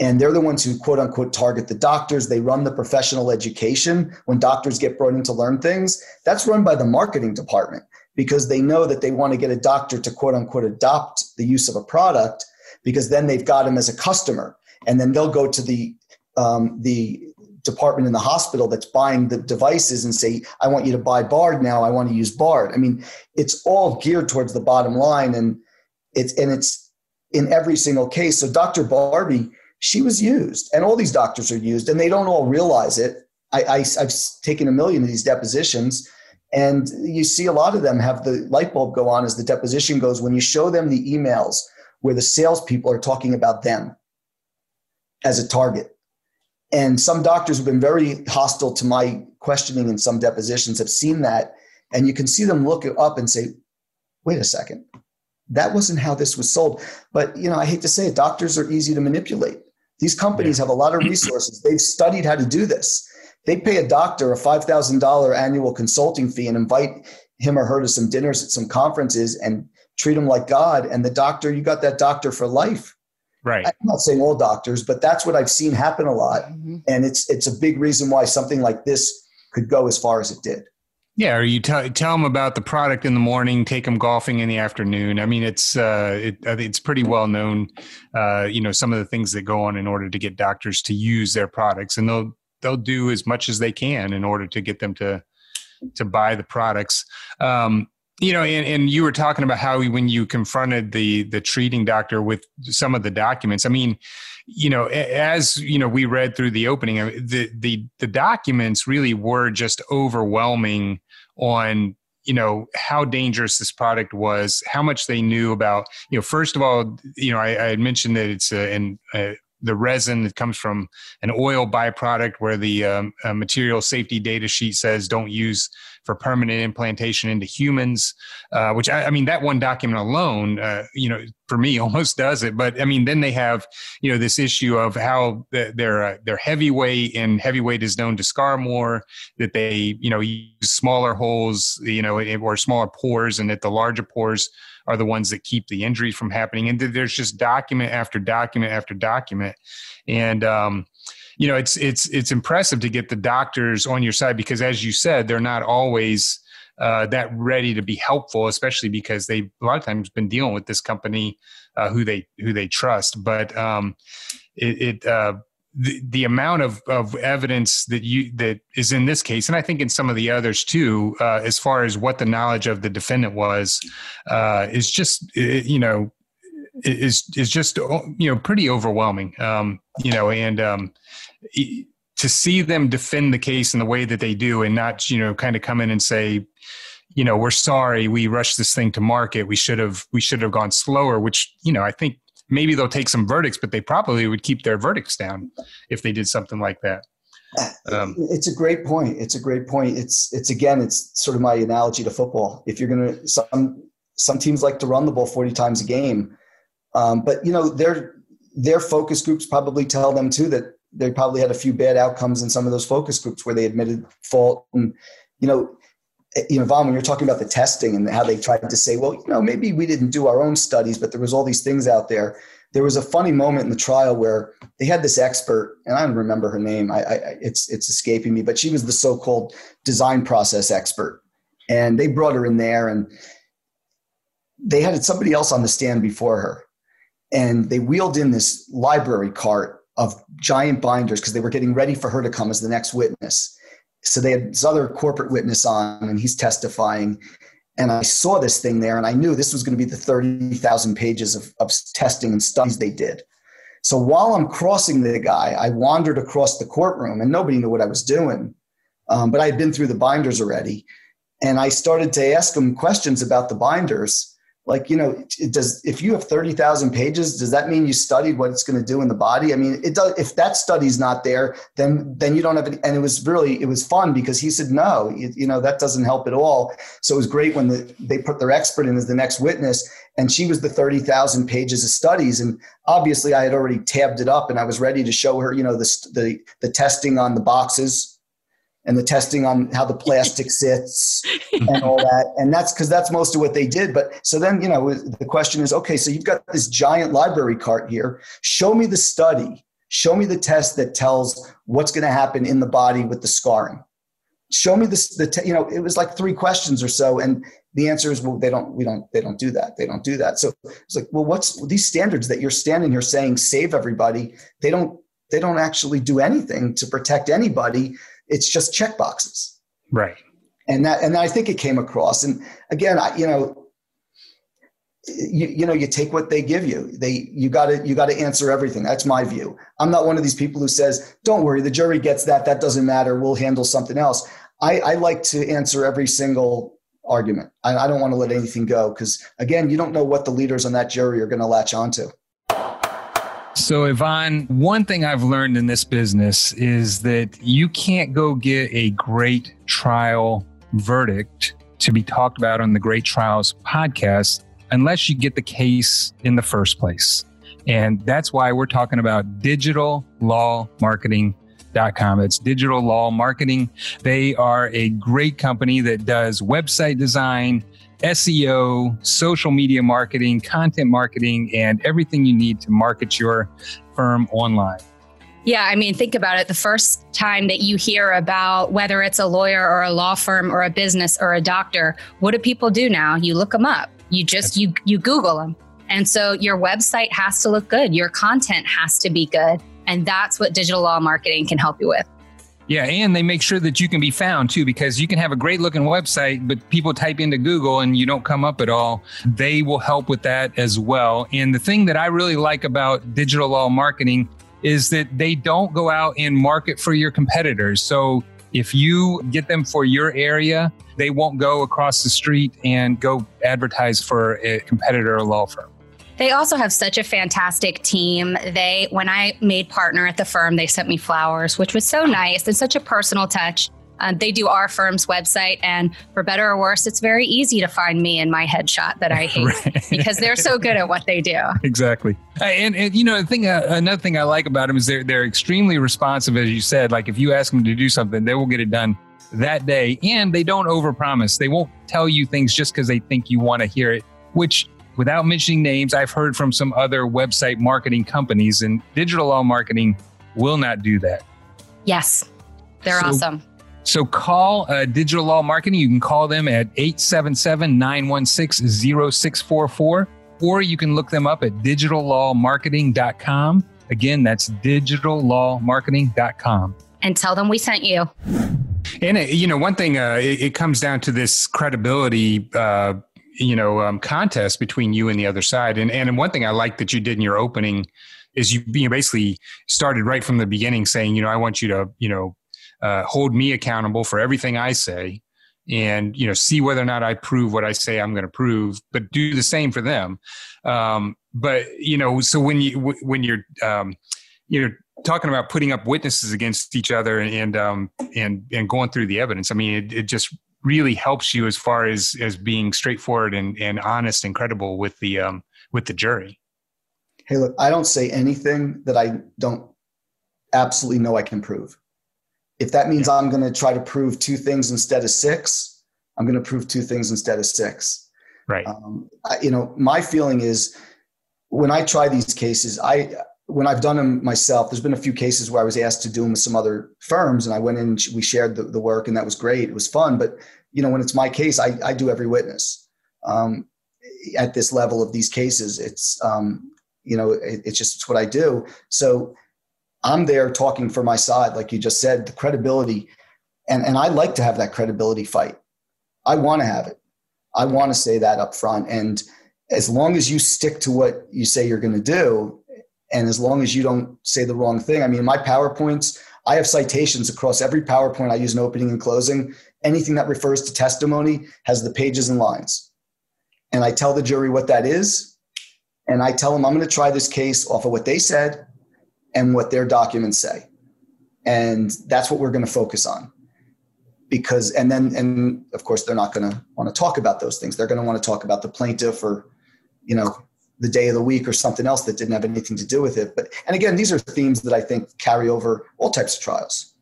and they're the ones who quote unquote target the doctors. They run the professional education. When doctors get brought in to learn things that's run by the marketing department because they know that they want to get a doctor to quote unquote adopt the use of a product because then they've got him as a customer. And then they'll go to the um, the department in the hospital that's buying the devices and say i want you to buy bard now. I want to use bard. I mean it's all geared towards the bottom line and it's and it's in every single case. So dr barbie she was used, and all these doctors are used, and they don't all realize it. I, I've taken a million of these depositions, and you see a lot of them have the light bulb go on as the deposition goes when you show them the emails where the salespeople are talking about them as a target. And some doctors have been very hostile to my questioning in some depositions, have seen that. And you can see them look up and say, wait a second, that wasn't how this was sold. But, you know, I hate to say it, doctors are easy to manipulate. These companies have a lot of resources. They've studied how to do this. They pay a doctor a $5,000 annual consulting fee and invite him or her to some dinners at some conferences and treat him like God. And the doctor, you got that doctor for life. Right. I'm not saying all doctors, but that's what I've seen happen a lot. Mm-hmm. And it's it's a big reason why something like this could go as far as it did. Yeah, or you tell tell them about the product in the morning, take them golfing in the afternoon. I mean, it's uh, it, it's pretty well known. Uh, you know, some of the things that go on in order to get doctors to use their products, and they'll they'll do as much as they can in order to get them to to buy the products. Um, you know and, and you were talking about how when you confronted the the treating doctor with some of the documents i mean you know as you know we read through the opening the the the documents really were just overwhelming on you know how dangerous this product was how much they knew about you know first of all you know i, I had mentioned that it's a, an, a the resin that comes from an oil byproduct where the um, uh, material safety data sheet says don't use for permanent implantation into humans uh, which I, I, mean that one document alone uh, you know for me (laughs) almost does it but i mean then they have you know this issue of how they're uh, they're heavyweight and heavyweight is known to scar more that they you know use smaller holes you know or smaller pores and that the larger pores are the ones that keep the injuries from happening. And there's just document after document after document. And, um, you know, it's, it's, it's impressive to get the doctors on your side because as you said, they're not always, uh, that ready to be helpful, especially because they a lot of times been dealing with this company uh, who they who they trust. But um, it, it uh, the, the amount of, of evidence that you that is in this case, and I think in some of the others too, uh, as far as what the knowledge of the defendant was, uh, is just you know is is just you know pretty overwhelming. Um, you know, and um, to see them defend the case in the way that they do, and not you know kind of come in and say, you know, we're sorry, we rushed this thing to market. We should have we should have gone slower. Which you know I think maybe they'll take some verdicts, but they probably would keep their verdicts down if they did something like that. Um, it's a great point. It's a great point. It's it's again, it's sort of my analogy to football. If you're gonna some some teams like to run the ball 40 times a game, um, but you know their their focus groups probably tell them too that they probably had a few bad outcomes in some of those focus groups where they admitted fault and you know Eh, you know, Yvonne, when you're talking about the testing and how they tried to say, well, you know, maybe we didn't do our own studies, but there was all these things out there. There was a funny moment in the trial where they had this expert, and I don't remember her name. I, I it's it's escaping me, but she was the so-called design process expert, and they brought her in there, and they had somebody else on the stand before her, and they wheeled in this library cart of giant binders because they were getting ready for her to come as the next witness. So they had this other corporate witness on and he's testifying. And i saw this thing there and i knew this was going to be the 30000 pages of, of testing and studies they did. So while i'm crossing the guy i wandered across the courtroom and nobody knew what i was doing. Um, but i had been through the binders already and i started to ask him questions about the binders like you know does if you have 30,000 pages does that mean you studied what it's going to do in the body? I mean it does if that study's not there then then you don't have any and it was really it was fun because he said no you, you know that doesn't help at all. So it was great when the, they put their expert in as the next witness and she was the 30,000 pages of studies and obviously I had already tabbed it up and I was ready to show her you know the the, the testing on the boxes and the testing on how the plastic (laughs) sits and all that. And that's because that's most of what they did. But so then, you know, the question is okay, so you've got this giant library cart here. Show me the study. Show me the test that tells what's going to happen in the body with the scarring. Show me this. The te- you know, it was like three questions or so, and the answer is, well, they don't. We don't. They don't do that. They don't do that. So it's like, well, what's these standards that you're standing here saying save everybody? They don't. They don't actually do anything to protect anybody it's just check boxes. Right. And that, and I think it came across. And again, I, you know, you, you know, you take what they give you. They, you got to, you got to answer everything. That's my view. I'm not one of these people who says, "Don't worry, the jury gets that. That doesn't matter. We'll handle something else." I, I like to answer every single argument. I, I don't want to let anything go because, again, you don't know what the leaders on that jury are going to latch onto. So, Yvonne, one thing I've learned in this business is that you can't go get a great trial verdict to be talked about on the Great Trials podcast unless you get the case in the first place. And that's why we're talking about digital law marketing.com. It's digital law marketing. They are a great company that does website design, SEO, social media marketing, content marketing, and everything you need to market your firm online. Yeah, I mean, think about it. The first time that you hear about whether it's a lawyer or a law firm or a business or a doctor, what do people do now? You look them up. You just you you Google them. And so your website has to look good. Your content has to be good. And that's what digital law marketing can help you with. Yeah, and they make sure that you can be found too, because you can have a great looking website, but people type into Google and you don't come up at all. They will help with that as well. And the thing that I really like about digital law marketing is that they don't go out and market for your competitors. So if you get them for your area, they won't go across the street and go advertise for a competitor or law firm. They also have such a fantastic team. They, when I made partner at the firm, they sent me flowers, which was so nice and such a personal touch. Um, they do our firm's website, and for better or worse, it's very easy to find me in my headshot that I (laughs) hate right. because they're so good at what they do. Exactly, and, and you know, the thing, uh, another thing I like about them is they're they're extremely responsive, as you said. Like if you ask them to do something, they will get it done that day, and they don't overpromise. They won't tell you things just because they think you want to hear it, which without mentioning names, I've heard from some other website marketing companies, and digital law marketing will not do that. Yes, they're so, awesome. So call uh, Digital Law Marketing. You can call them at 877 916 0644, or you can look them up at digitallawmarketing.com. Again, that's digitallawmarketing.com. And tell them we sent you. And, uh, you know, one thing, uh, it, it, comes down to this credibility uh, you know um, contest between you and the other side. And and one thing I like that you did in your opening is you, basically started right from the beginning saying, you know, I want you to you know uh, hold me accountable for everything I say, and you know see whether or not I prove what I say I'm going to prove, but do the same for them. Um, but you know, so when you when you're um, you know talking about putting up witnesses against each other and um, and and going through the evidence, I mean, it, it just really helps you as far as as being straightforward and, and honest and credible with the um, with the jury. Hey, look, I don't say anything that I don't absolutely know I can prove. If that means yeah. I'm going to try to prove two things instead of six, I'm going to prove two things instead of six. Right. Um, I, you know, my feeling is when I try these cases, I when I've done them myself, there's been a few cases where I was asked to do them with some other firms, and I went in, we shared the, the work, and that was great. It was fun. But you know, when it's my case, I, I do every witness. Um, at this level of these cases, it's um, you know, it, it's just it's what I do. So I'm there talking for my side, like you just said, the credibility, and and I like to have that credibility fight. I want to have it. I want to say that up front, and as long as you stick to what you say you're going to do and as long as you don't say the wrong thing, I mean, my PowerPoints, I have citations across every PowerPoint I use in opening and closing. Anything that refers to testimony has the pages and lines. And I tell the jury what that is. And I tell them I'm going to try this case off of what they said and what their documents say. And that's what we're going to focus on. Because, and then, and of course, they're not going to want to talk about those things. They're going to want to talk about the plaintiff or, you know, the day of the week or something else that didn't have anything to do with it. But and again, these are themes that I think carry over all types of trials.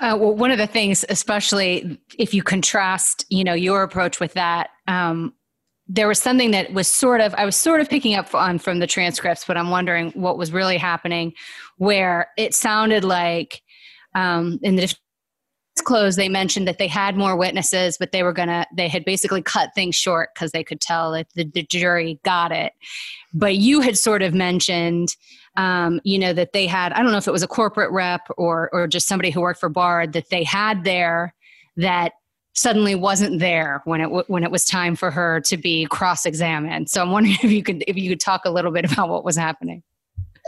Uh, well, one of the things, especially if you contrast, you know, your approach with that, um, there was something that was sort of I was sort of picking up on from the transcripts, but I'm wondering what was really happening, where it sounded like um, in the closed, they mentioned that they had more witnesses, but they were gonna they had basically cut things short because they could tell that the, the, jury got it. But you had sort of mentioned, um, you know, that they had I don't know if it was a corporate rep or or just somebody who worked for Bard that they had there that suddenly wasn't there when it w- when it was time for her to be cross-examined. So I'm wondering (laughs) if you could if you could talk a little bit about what was happening.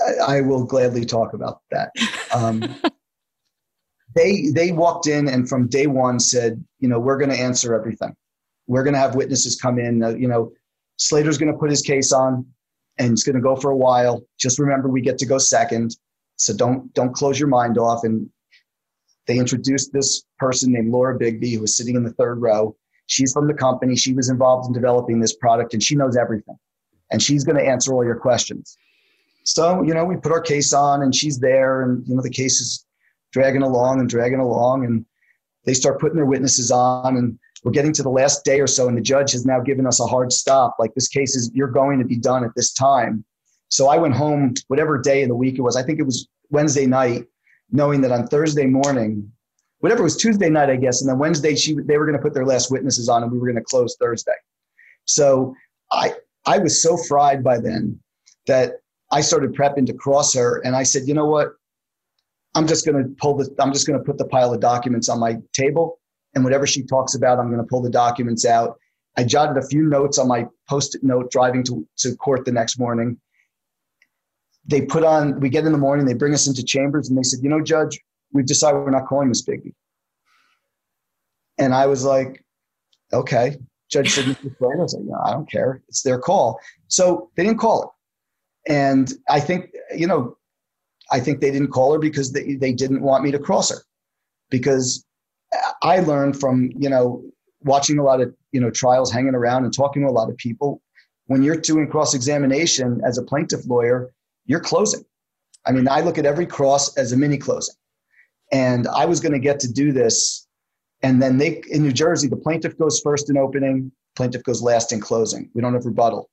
I, I will gladly talk about that. Um, (laughs) they they walked in and from day one said, you know, we're going to answer everything. We're going to have witnesses come in. Uh, you know, Slater's going to put his case on, and it's going to go for a while. Just remember, we get to go second, so don't don't close your mind off. And they introduced this person named Laura Bigby, who was sitting in the third row. She's from the company. She was involved in developing this product, and she knows everything. And she's going to answer all your questions. So, you know, we put our case on, and she's there, and you know, the case is dragging along and dragging along and they start putting their witnesses on and we're getting to the last day or so and the judge has now given us a hard stop. Like this case is you're going to be done at this time. So i went home whatever day of the week it was i think it was wednesday night knowing that on thursday morning whatever it was tuesday night i guess and then wednesday she they were going to put their last witnesses on and we were going to close thursday. So i i was so fried by then that i started prepping to cross her and i said you know what I'm just going to pull the, I'm just going to put the pile of documents on my table and whatever she talks about, I'm going to pull the documents out. I jotted a few notes on my post-it note driving to, to court the next morning. They put on, we get in the morning, they bring us into chambers and they said, you know, judge, we've decided we're not calling this Bigby. And I was like, okay. Judge said, I was like, no, I don't care. It's their call. So they didn't call it. And I think, you know, I think they didn't call her because they, they didn't want me to cross her. Because I learned from, you know, watching a lot of, you know, trials, hanging around and talking to a lot of people. When you're doing cross examination as a plaintiff lawyer, you're closing. I mean, I look at every cross as a mini closing. And I was going to get to do this. And then they, in New Jersey, the plaintiff goes first in opening, plaintiff goes last in closing. We don't have rebuttal.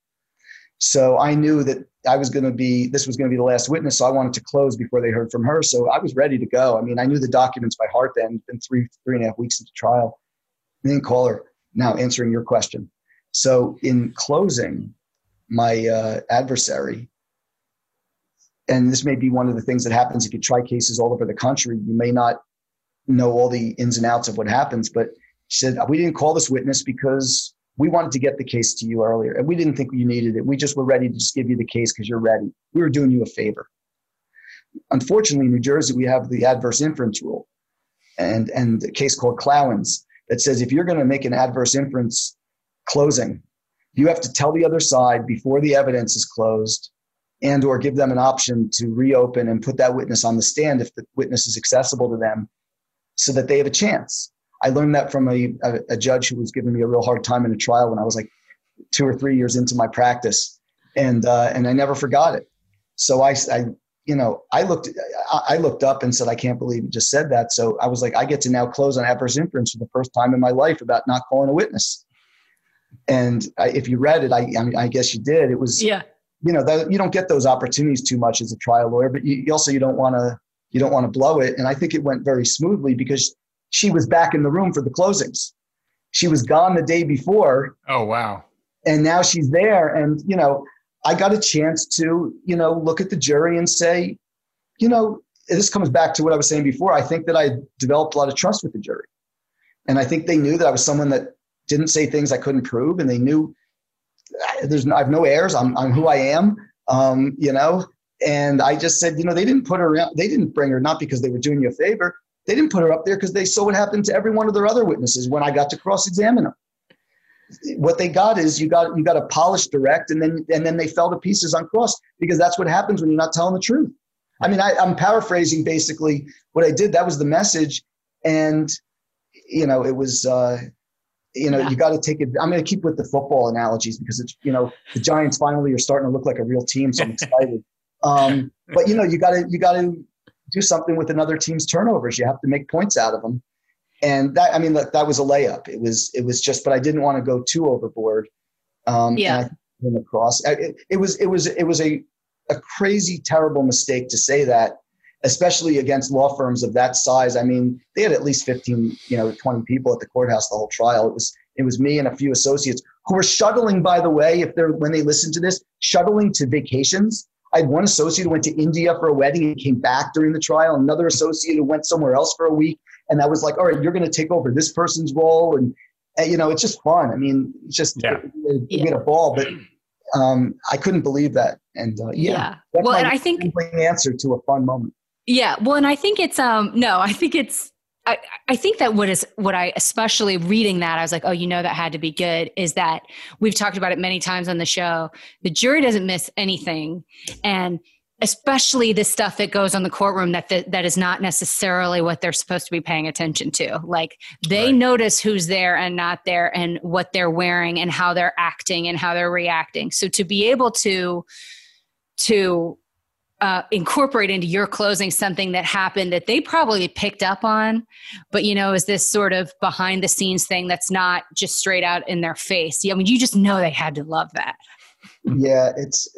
So I knew that I was going to be, this was going to be the last witness. So I wanted to close before they heard from her. So I was ready to go. I mean, I knew the documents by heart then, been three, three and a half weeks into trial. And then call her. Now answering your question. So in closing, my uh, adversary, and this may be one of the things that happens if you try cases all over the country, you may not know all the ins and outs of what happens, but she said, we didn't call this witness because we wanted to get the case to you earlier and we didn't think you needed it. We just were ready to just give you the case because you're ready. We were doing you a favor. Unfortunately, in New Jersey, we have the adverse inference rule and, and a case called Clawans that says if you're going to make an adverse inference closing, you have to tell the other side before the evidence is closed and or give them an option to reopen and put that witness on the stand if the witness is accessible to them so that they have a chance I learned that from a, a, a, judge who was giving me a real hard time in a trial when I was like two or three years into my practice, and uh, and I never forgot it. So I, I, you know, I looked, I looked up and said, I can't believe you just said that. So I was like, I get to now close on adverse inference for the first time in my life about not calling a witness. And I, if you read it, I, I mean, I guess you did. It was, yeah. You know, that, you don't get those opportunities too much as a trial lawyer, but you, you also you don't want to you don't want to blow it. And I think it went very smoothly because she was back in the room for the closings. She was gone the day before. Oh, wow. And now she's there. And, you know, I got a chance to, you know, look at the jury and say, you know, this comes back to what I was saying before. I think that I developed a lot of trust with the jury. And I think they knew that I was someone that didn't say things I couldn't prove. And they knew there's I have no airs. I'm, I'm who I am, um, you know. And I just said, you know, they didn't put her. They didn't bring her not because they were doing you a favor. They didn't put her up there because they saw what happened to every one of their other witnesses when I got to cross-examine them. What they got is you got you got a polished direct, and then and then they fell to pieces on cross because that's what happens when you're not telling the truth. I mean, I, I'm paraphrasing basically what I did. That was the message, and you know, it was. Uh, you know, yeah. you got to take it. I'm going to keep with the football analogies because it's, you know, the Giants finally are starting to look like a real team. So I'm (laughs) excited. um, but you know, you got to, you got to do something with another team's turnovers. You have to make points out of them. And that, I mean, that, that was a layup. It was, it was just, but I didn't want to go too overboard. Um, yeah. And across. It, it was, it was, it was a, a crazy, terrible mistake to say that, especially against law firms of that size. I mean, they had at least 15, you know, 20 people at the courthouse the whole trial. It was, it was me and a few associates who were shuttling, by the way, if they're, when they listen to this, shuttling to vacations I had one associate who went to India for a wedding and came back during the trial. Another associate who went somewhere else for a week. And I was like, all right, you're going to take over this person's role. And, and, you know, it's just fun. I mean, it's just, yeah. we get a ball, but um, I couldn't believe that. And uh, yeah, yeah. well, and I think answer to a fun moment. Yeah. Well, and I think it's, um, no, I think it's, I, I think that what is what I especially reading that I was like, oh, you know, that had to be good. Is that we've talked about it many times on the show. The jury doesn't miss anything, and especially the stuff that goes on the courtroom that the, that is not necessarily what they're supposed to be paying attention to. Like they right. notice who's there and not there, and what they're wearing, and how they're acting, and how they're reacting. So to be able to to uh, incorporate into your closing something that happened that they probably picked up on, but you know, is this sort of behind the scenes thing that's not just straight out in their face. Yeah, I mean, you just know they had to love that. yeah, it's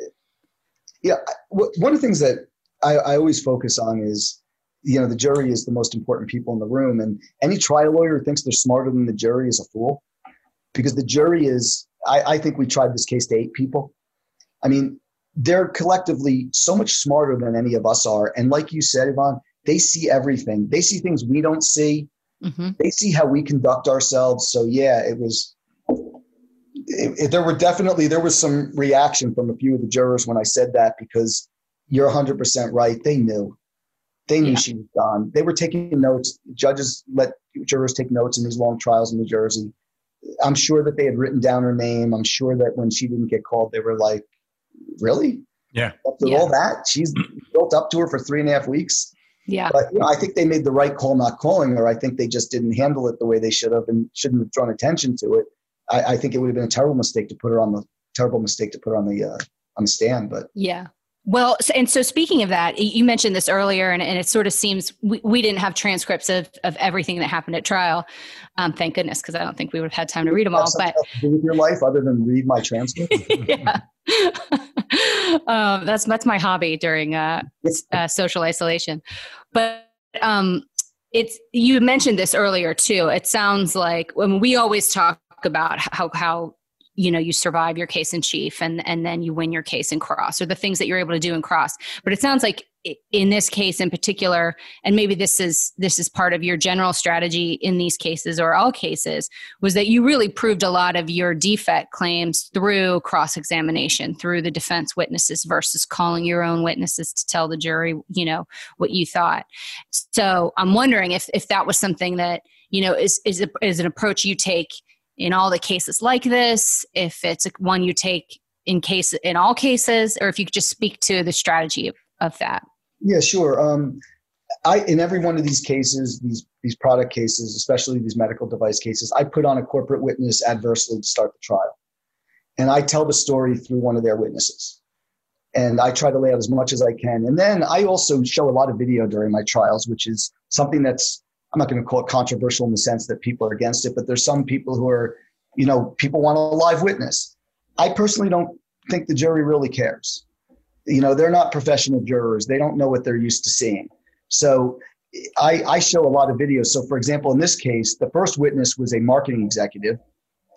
yeah. One of the things that I, I always focus on is you know the jury is the most important people in the room, and any trial lawyer who thinks they're smarter than the jury is a fool, because the jury is. I, I think we tried this case to eight people. I mean, they're collectively so much smarter than any of us are. And like you said, Yvonne, they see everything. They see things we don't see. Mm-hmm. They see how we conduct ourselves. So yeah, it was. It, it, there were definitely there was some reaction from a few of the jurors when I said that because you're 100 percent right. They knew, they knew Yeah. she was gone. They were taking notes. Judges let jurors take notes in these long trials in New Jersey. I'm sure that they had written down her name. I'm sure that when she didn't get called, they were like, "Really? Yeah. After Yeah. all that, she's built up to her for three and a half weeks." Yeah. But you know, I think they made the right call not calling her. I think they just didn't handle it the way they should have and shouldn't have drawn attention to it. I, I think it would have been a terrible mistake to put her on the terrible mistake to put her on the uh, on the stand. But Yeah. Well, and so speaking of that, you mentioned this earlier, and, and it sort of seems we, we didn't have transcripts of, of everything that happened at trial. Um, thank goodness, because I don't think we would have had time to read them all. But with your life other than read my transcript. (laughs) yeah, (laughs) um, that's that's my hobby during uh, uh, social isolation. But um, it's you mentioned this earlier too. It sounds like when we always talk about how how you know you survive your case in chief and and then you win your case in cross or the things that you're able to do in cross. But it sounds like in this case in particular, and maybe this is this is part of your general strategy in these cases or all cases, was that you really proved a lot of your defect claims through cross examination, through the defense witnesses versus calling your own witnesses to tell the jury, you know, what you thought. So I'm wondering if if that was something that you know is is a, is an approach you take in all the cases like this, if it's one you take in case in all cases, or if you could just speak to the strategy of, of that. Yeah, sure. Um, I in every one of these cases, these these product cases, especially these medical device cases, I put on a corporate witness adversely to start the trial, and I tell the story through one of their witnesses, and I try to lay out as much as I can, and then I also show a lot of video during my trials, which is something that's I'm not going to call it controversial in the sense that people are against it, but there's some people who are, you know, people want a live witness. I personally don't think the jury really cares. You know they're not professional jurors. They don't know what they're used to seeing. So I, I show a lot of videos. So for example in this case the first witness was a marketing executive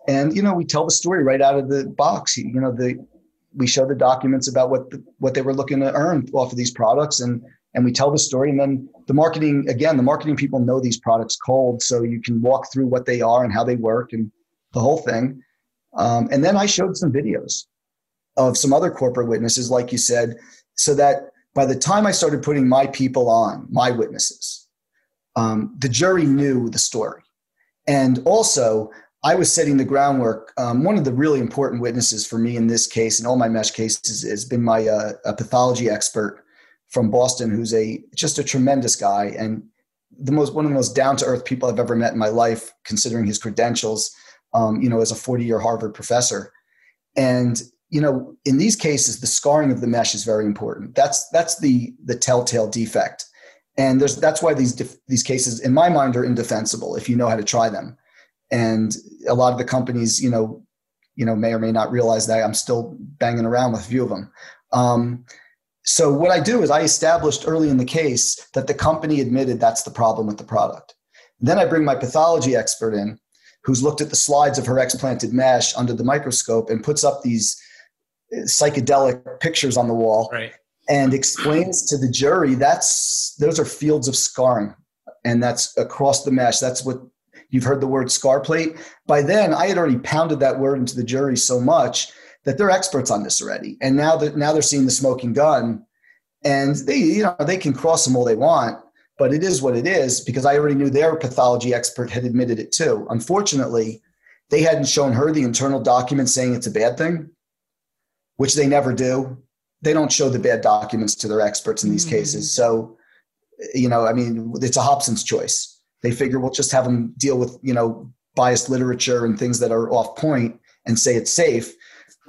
and you know we tell the story right out of the box. You know the we show the documents about what the, what they were looking to earn off of these products and and we tell the story and then the marketing again the marketing people know these products cold so you can walk through what they are and how they work and the whole thing um, and then i showed some videos of some other corporate witnesses, like you said, so that by the time I started putting my people on, my witnesses, um, the jury knew the story. And also, I was setting the groundwork. Um, one of the really important witnesses for me in this case and all my mesh cases has been my uh, pathology expert from Boston, who's a just a tremendous guy and the most one of the most down to earth people I've ever met in my life, considering his credentials. Um, you know, as a 40 year Harvard professor, and you know, in these cases, the scarring of the mesh is very important. That's that's the the telltale defect, and there's that's why these def, these cases, in my mind, are indefensible if you know how to try them. And a lot of the companies, you know, you know, may or may not realize that I'm still banging around with a few of them. Um, so what I do is I established early in the case that the company admitted that's the problem with the product. Then I bring my pathology expert in, who's looked at the slides of her explanted mesh under the microscope and puts up these uh, psychedelic pictures on the wall Right. and explains to the jury that's those are fields of scarring and that's across the mesh that's what you've heard the word scar plate by then i had already pounded that word into the jury so much that they're experts on this already and now that now they're seeing the smoking gun and they you know they can cross them all they want but it is what it is because i already knew their pathology expert had admitted it too unfortunately they hadn't shown her the internal document saying it's a bad thing which they never do. They don't show the bad documents to their experts in these Mhm. cases. So, you know, I mean, it's a Hobson's choice. They figure we'll just have them deal with, you know, biased literature and things that are off point and say it's safe.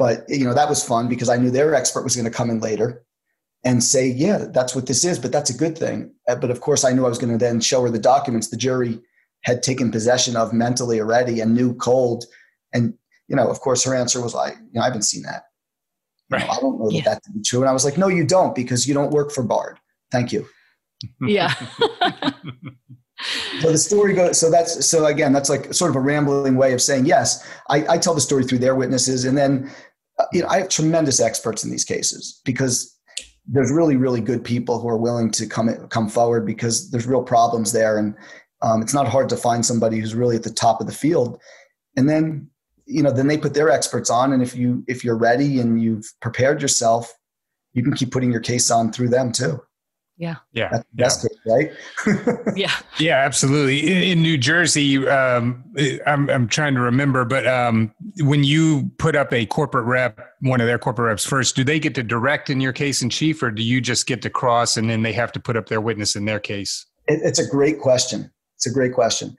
But, you know, that was fun because I knew their expert was going to come in later and say, yeah, that's what this is, but that's a good thing. Uh, But of course, I knew I was going to then show her the documents the jury had taken possession of mentally already and knew cold. And, you know, of course, her answer was like, you know, I haven't seen that. You know, Right. I don't know that Yeah. that to be true. And I was like, no, you don't, because you don't work for Bard. Thank you. Yeah. (laughs) So the story goes. So that's so again, that's like sort of a rambling way of saying yes. I, I tell the story through their witnesses, and then you know I have tremendous experts in these cases because there's really really good people who are willing to come come forward because there's real problems there. And um, it's not hard to find somebody who's really at the top of the field. And then you know then they put their experts on. And if you if you're ready and you've prepared yourself you can keep putting your case on through them too yeah. Yeah That's the best case, right? (laughs) Yeah. Yeah absolutely. In, in new jersey um, I'm, I'm trying to remember but um, when you put up a corporate rep one of their corporate reps first do they get to direct in your case in chief or do you just get to cross and then they have to put up their witness in their case? It, it's a great question. It's a great question.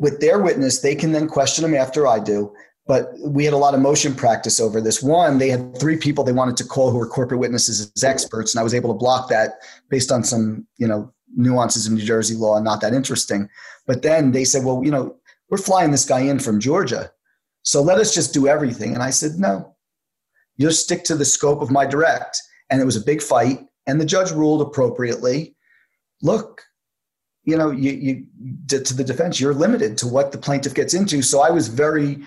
With their witness, they can then question them after I do. But we had a lot of motion practice over this. One, they had three people they wanted to call who were corporate witnesses as experts, and I was able to block that based on some, you know, nuances of New Jersey law, not that interesting. But then they said, well, you know, we're flying this guy in from Georgia, so let us just do everything. And I said, no, you just stick to the scope of my direct. And it was a big fight, and the judge ruled appropriately. Look, you know, you, you to the defense, you're limited to what the plaintiff gets into. So I was very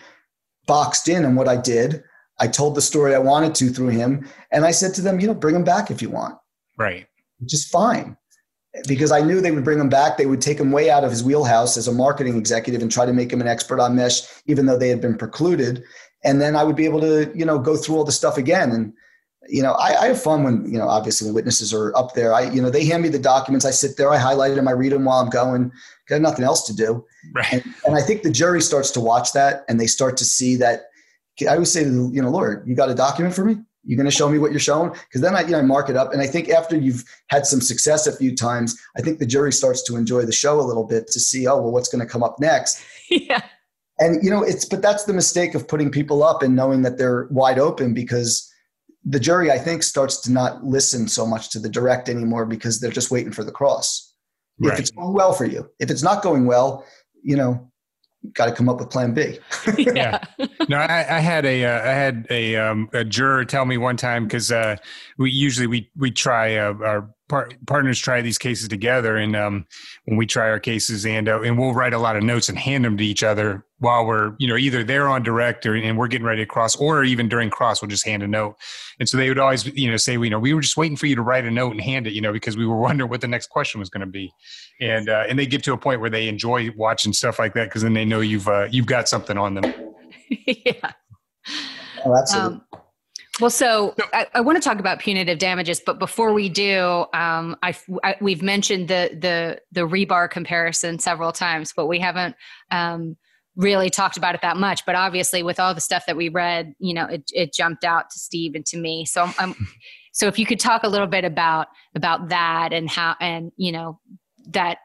boxed in on what I did. I told the story I wanted to through him, and I said to them, you know, bring him back if you want. Right. Which is fine, because I knew they would bring him back. They would take him way out of his wheelhouse as a marketing executive and try to make him an expert on mesh, even though they had been precluded. And then I would be able to, you know, go through all the stuff again. And you know, I, I, have fun when, you know, obviously when witnesses are up there. I, you know, they hand me the documents. I sit there, I highlight them, I read them while I'm going. Got nothing else to do. Right. And, and I think the jury starts to watch that and they start to see that. I always say you know, Lord, you got a document for me? You're going to show me what you're showing? Because then I, you know, I mark it up. And I think after you've had some success a few times, I think the jury starts to enjoy the show a little bit to see, oh, well, what's going to come up next? (laughs) Yeah. And, you know, it's, but that's the mistake of putting people up and knowing that they're wide open because the jury, I think, starts to not listen so much to the direct anymore because they're just waiting for the cross. Right. If it's going well for you, if it's not going well, you know, got to come up with plan B. (laughs) yeah. No, I, I, had a uh, I had a, um, a juror tell me one time because uh, we usually we we try uh, our par- partners try these cases together, and um, when we try our cases, and uh, and we'll write a lot of notes and hand them to each other while we're you know either they're on direct or and we're getting ready to cross, or even during cross, we'll just hand a note. And so they would always you know say, you know, we were just waiting for you to write a note and hand it, you know, because we were (laughs) wondering what the next question was going to be, and uh, and they get to a point where they enjoy watching stuff like that because then they know you've uh, you've got something on them. (laughs) yeah. Oh, absolutely. Um, well, so I, I, want to talk about punitive damages, but before we do, um, I, we've mentioned the the the rebar comparison several times, but we haven't um, really talked about it that much. But obviously, with all the stuff that we read, you know, it, it jumped out to Steve and to me. So, I'm, um, um, (laughs) so if you could talk a little bit about about that and how and you know that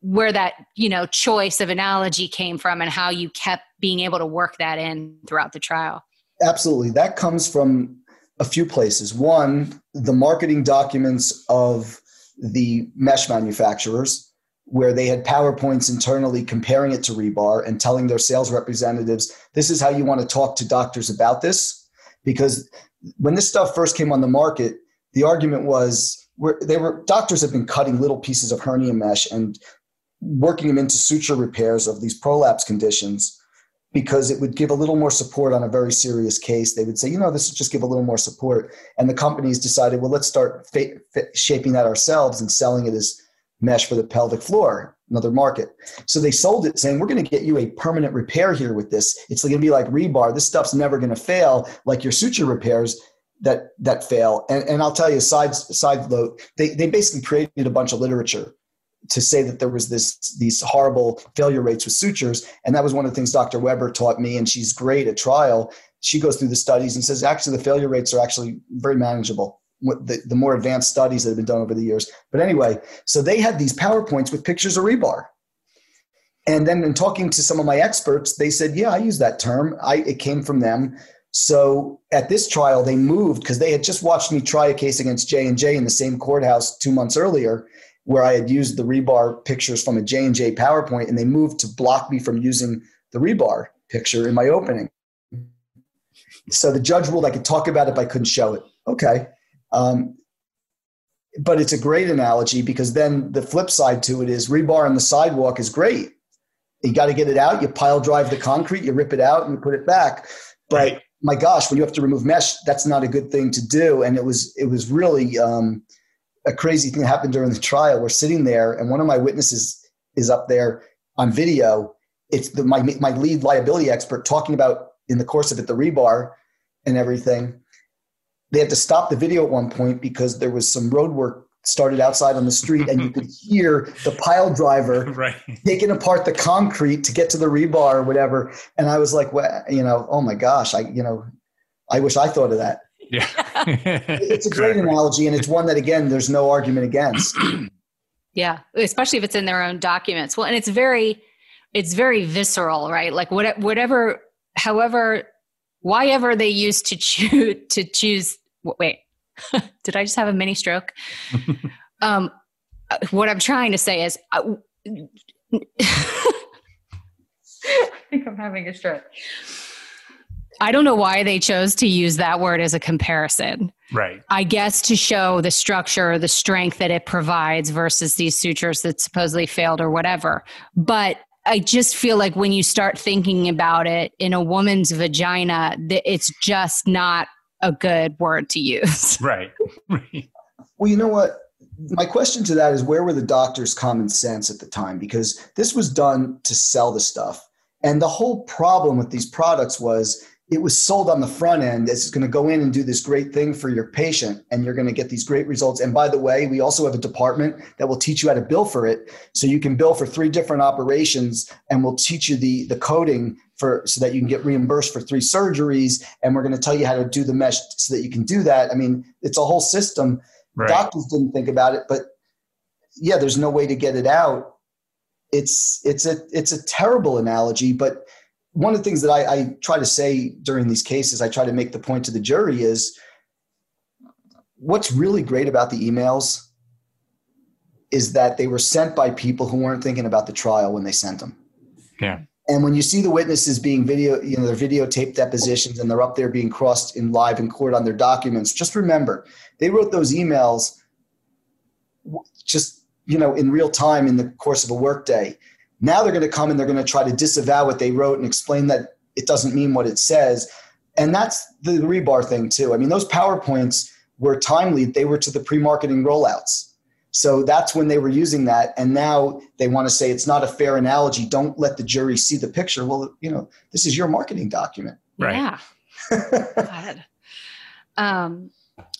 where that you know choice of analogy came from and how you kept being able to work that in throughout the trial. Absolutely. That comes from a few places. One, the marketing documents of the mesh manufacturers, where they had PowerPoints internally comparing it to rebar and telling their sales representatives, this is how you want to talk to doctors about this. Because when this stuff first came on the market, the argument was where they were doctors have been cutting little pieces of hernia mesh and working them into suture repairs of these prolapse conditions because it would give a little more support on a very serious case. They would say, you know, this would just give a little more support. And the companies decided, well, let's start fa- fa- shaping that ourselves and selling it as mesh for the pelvic floor, another market. So they sold it saying, we're going to get you a permanent repair here with this. It's going to be like rebar. This stuff's never going to fail like your suture repairs that that fail. And, and I'll tell you, side side note, they, they basically created a bunch of literature to say that there was this these horrible failure rates with sutures and that was one of the things dr weber taught me and she's great at trial she goes through the studies and says actually the failure rates are actually very manageable the, the more advanced studies that have been done over the years but anyway so they had these powerpoints with pictures of rebar and then in talking to some of my experts they said yeah i use that term i it came from them so at this trial they moved because they had just watched me try a case against j&j in the same courthouse two months earlier where I had used the rebar pictures from a J&J PowerPoint and they moved to block me from using the rebar picture in my opening. So the judge ruled I could talk about it, but I couldn't show it. Okay. Um, but it's a great analogy because then the flip side to it is rebar on the sidewalk is great. You got to get it out. You pile drive the concrete, you rip it out, and you put it back. But my gosh, when you have to remove mesh, that's not a good thing to do. And it was it was really um, a crazy thing that happened during the trial. We're sitting there, and one of my witnesses is up there on video. It's the, my my lead liability expert talking about in the course of it the rebar and everything. They had to stop the video at one point because there was some road work started outside on the street and you could (laughs) hear the pile driver (laughs) right. taking apart the concrete to get to the rebar or whatever. And i was like well, you know oh my gosh i you know i wish i thought of that. Yeah. (laughs) It's a great analogy and it's one that again there's no argument against. (clears throat) Yeah especially if it's in their own documents. Well and it's very it's very visceral right? Like what, whatever however why ever they used to choose to choose wait (laughs) Did I just have a mini stroke? (laughs) um, what I'm trying to say is, uh, (laughs) I think I'm having a stroke. I don't know why they chose to use that word as a comparison. Right. I guess to show the structure, the strength that it provides versus these sutures that supposedly failed or whatever. But I just feel like when you start thinking about it in a woman's vagina, it's just not a good word to use. (laughs) Right. (laughs) well, you know what? My question to that is where were the doctors' common sense at the time? Because this was done to sell the stuff. And the whole problem with these products was it was sold on the front end as it's going to go in and do this great thing for your patient and you're going to get these great results. And by the way we also have a department that will teach you how to bill for it so you can bill for three different operations and we'll teach you the the coding for so that you can get reimbursed for three surgeries and we're going to tell you how to do the mesh so that you can do that. I mean it's a whole system. Right. doctors didn't think about it but yeah there's no way to get it out. It's it's a it's a terrible analogy but one of the things that I, I try to say during these cases i try to make the point to the jury is what's really great about the emails is that they were sent by people who weren't thinking about the trial when they sent them yeah and when you see the witnesses being video, you know, their videotape depositions and they're up there being crossed in live in court on their documents, just remember they wrote those emails just, you know, in real time in the course of a workday. Now they're going to come and they're going to try to disavow what they wrote and explain that it doesn't mean what it says. And that's the rebar thing too. I mean, those PowerPoints were timely. They were to the pre-marketing rollouts. So that's when they were using that. And now they want to say it's not a fair analogy. Don't let the jury see the picture. Well, you know, this is your marketing document. Right. Yeah. (laughs) um,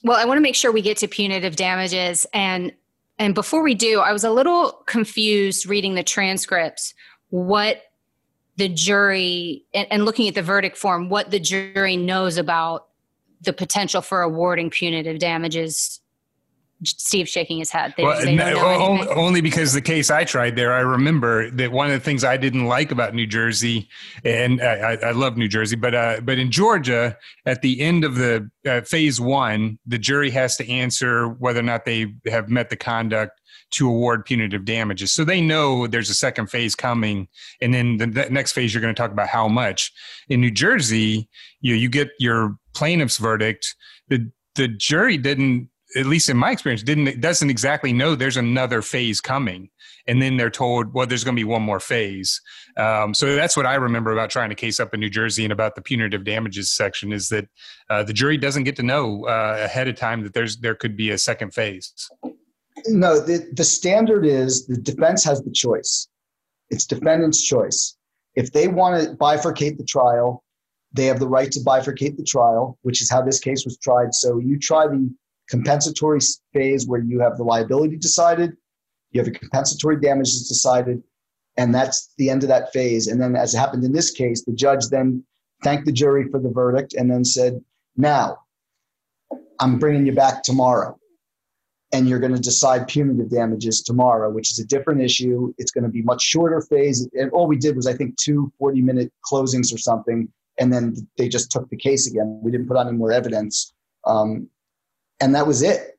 well, I want to make sure we get to punitive damages. And and before we do, I was a little confused reading the transcripts, what the jury and, and looking at the verdict form, what the jury knows about the potential for awarding punitive damages Steve shaking his head. They, well, they only, only, because the case I tried there, I remember that one of the things I didn't like about New Jersey, and I, I love New Jersey, but uh, but in Georgia, at the end of the uh, phase one, the jury has to answer whether or not they have met the conduct to award punitive damages. So they know there's a second phase coming, and then the, the next phase you're going to talk about how much. In New Jersey, you you get your plaintiff's verdict. The the jury didn't at least in my experience, didn't doesn't exactly know there's another phase coming, and then they're told, well, there's going to be one more phase. Um, so that's what I remember about trying to case up in New Jersey and about the punitive damages section is that uh, the jury doesn't get to know uh, ahead of time that there's there could be a second phase. No, the the standard is the defense has the choice. It's defendant's choice. If they want to bifurcate the trial, they have the right to bifurcate the trial, which is how this case was tried. So you try the compensatory phase where you have the liability decided, you have a compensatory damages decided, and that's the end of that phase. And then, as happened in this case, the judge then thanked the jury for the verdict and then said, Now, I'm bringing you back tomorrow. And you're going to decide punitive damages tomorrow, which is a different issue. It's going to be much shorter phase. And all we did was, I think, two 40 minute closings or something. And then they just took the case again. We didn't put on any more evidence. Um, and that was it.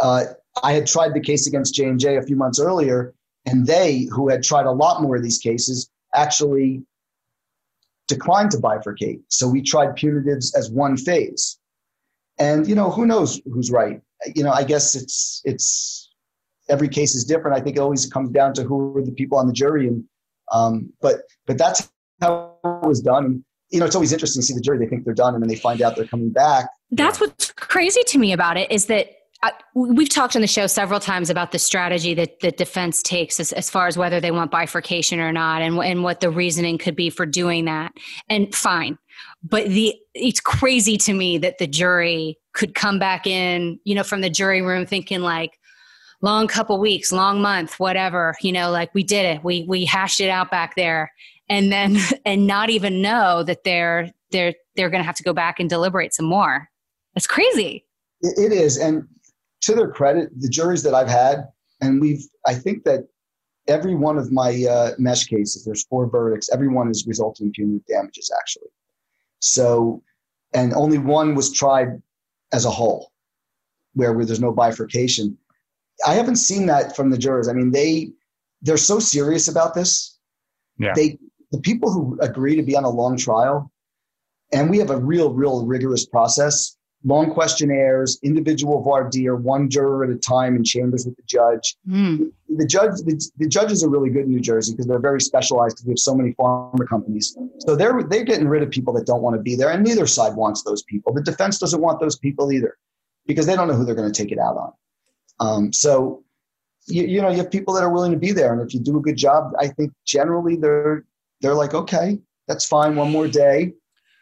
Uh, I had tried the case against J and J a few months earlier, and they, who had tried a lot more of these cases, actually declined to bifurcate. So we tried punitives as one phase, and you know who knows who's right. You know, I guess it's it's every case is different. I think it always comes down to who are the people on the jury, and um, but but that's how it was done. And, you know, it's always interesting to see the jury. They think they're done, and then they find out they're coming back. That's what's crazy to me about it is that I, we've talked on the show several times about the strategy that the defense takes as, as far as whether they want bifurcation or not, and and what the reasoning could be for doing that. And fine, but the it's crazy to me that the jury could come back in, you know, from the jury room thinking like, long couple weeks, long month, whatever, you know, like we did it. We we hashed it out back there and then (laughs) and not even know that they're they're they're going to have to go back and deliberate some more. It's crazy. It is and to their credit, the juries that I've had and we've I think that every one of my uh, mesh cases, there's four verdicts, every one has resulted in punitive damages actually. So and only one was tried as a whole where, where there's no bifurcation I haven't seen that from the jurors. I mean, they they're so serious about this. Yeah. They the people who agree to be on a long trial, and we have a real, real rigorous process. Long questionnaires, individual voir dire, one juror at a time in chambers with the judge. Mm. The judge, the, the, judges are really good in New Jersey because they're very specialized because we have so many pharma companies. So they're they're getting rid of people that don't want to be there, and neither side wants those people. The defense doesn't want those people either because they don't know who they're going to take it out on. Um, so, you, you know, you have people that are willing to be there, and if you do a good job, I think generally they're they're like, okay, that's fine, one more day.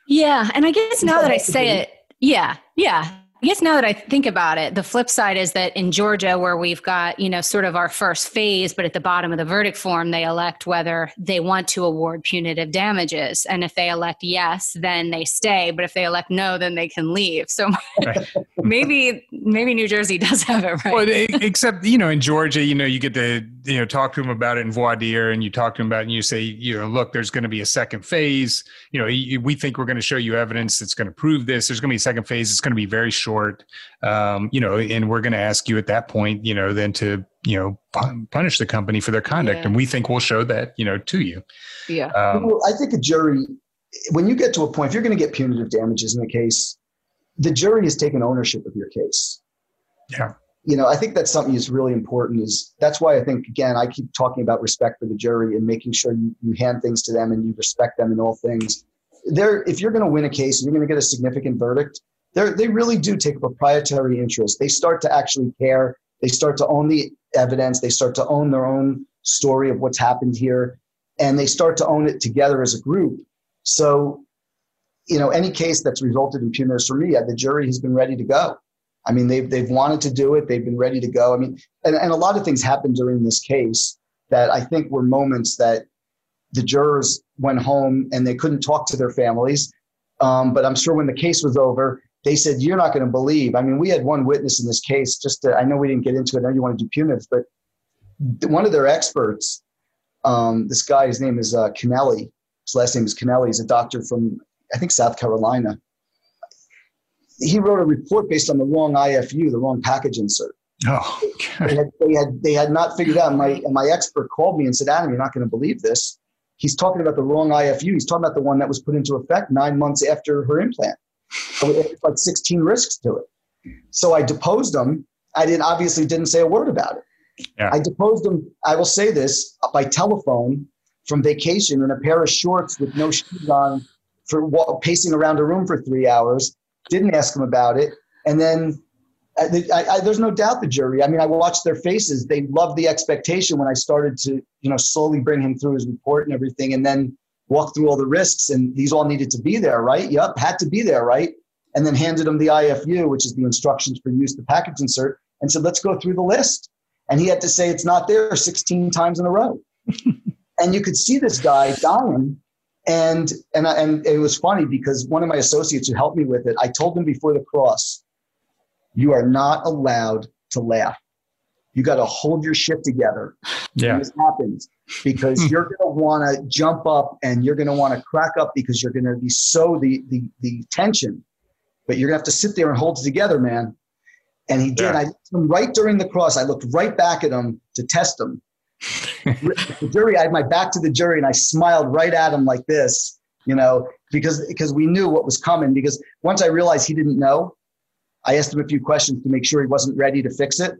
Yeah, and I guess now that I say it, yeah, yeah, I guess now that I think about it, the flip side is that in Georgia, where we've got, you know, sort of our first phase, but at the bottom of the verdict form, they elect whether they want to award punitive damages. And if they elect yes, then they stay. But if they elect no, then they can leave. So (laughs) maybe, maybe New Jersey (laughs) does have it right. Well, except, you know, in Georgia, you know, you get to, you know, talk to them about it in voir dire and you talk to them about it and you say, you know, look, there's going to be a second phase. You know, we think we're going to show you evidence that's going to prove this. There's going to be a second phase. It's going to be very short short, um, you know, and we're going to ask you at that point, you know, then to, you know, punish the company for their conduct. Yeah. And we think we'll show that, you know, to you. Yeah. Um, well, I think a jury, when you get to a point, if you're going to get punitive damages in the case, the jury has taken ownership of your case. Yeah. You know, I think that's something that's really important. Is that's why I think again I keep talking about respect for the jury and making sure you, you hand things to them and you respect them in all things. There, if you're going to win a case and you're going to get a significant verdict, they they really do take a proprietary interest. They start to actually care. They start to own the evidence. They start to own their own story of what's happened here, and they start to own it together as a group. So, you know, any case that's resulted in punitives for me, the jury has been ready to go. I mean, they've they've wanted to do it. They've been ready to go. I mean, and, and a lot of things happened during this case that I think were moments that the jurors went home and they couldn't talk to their families. Um, but I'm sure when the case was over, they said, You're not going to believe. I mean, we had one witness in this case, just to, I know we didn't get into it. I know you want to do punitives, but one of their experts, um, this guy, his name is uh, Kennelly. His last name is Kennelly. He's a doctor from, I think, South Carolina. He wrote a report based on the wrong IFU, the wrong package insert. Oh, okay. they, had, they, had, they had not figured out. My, and my expert called me and said, Adam, you're not going to believe this. He's talking about the wrong IFU. He's talking about the one that was put into effect nine months after her implant like 16 risks to it. So I deposed him. I didn't obviously didn't say a word about it. Yeah. I deposed him. I will say this by telephone from vacation in a pair of shorts with no shoes on, for pacing around a room for three hours. Didn't ask him about it, and then I, I, I, there's no doubt the jury. I mean, I watched their faces. They loved the expectation when I started to, you know, slowly bring him through his report and everything, and then walk through all the risks, and these all needed to be there, right? Yep, had to be there, right? And then handed him the IFU, which is the instructions for use the package insert, and said, let's go through the list. And he had to say it's not there 16 times in a row. (laughs) and you could see this guy dying. And, and, and it was funny because one of my associates who helped me with it, I told him before the cross, you are not allowed to laugh. You got to hold your shit together. Yeah. this happens because hmm. you're going to want to jump up and you're going to want to crack up because you're going to be so the, the, the tension, but you're going to have to sit there and hold it together, man. And he did. Yeah. I right during the cross. I looked right back at him to test him. (laughs) the jury, I had my back to the jury and I smiled right at him like this, you know, because because we knew what was coming. Because once I realized he didn't know, I asked him a few questions to make sure he wasn't ready to fix it.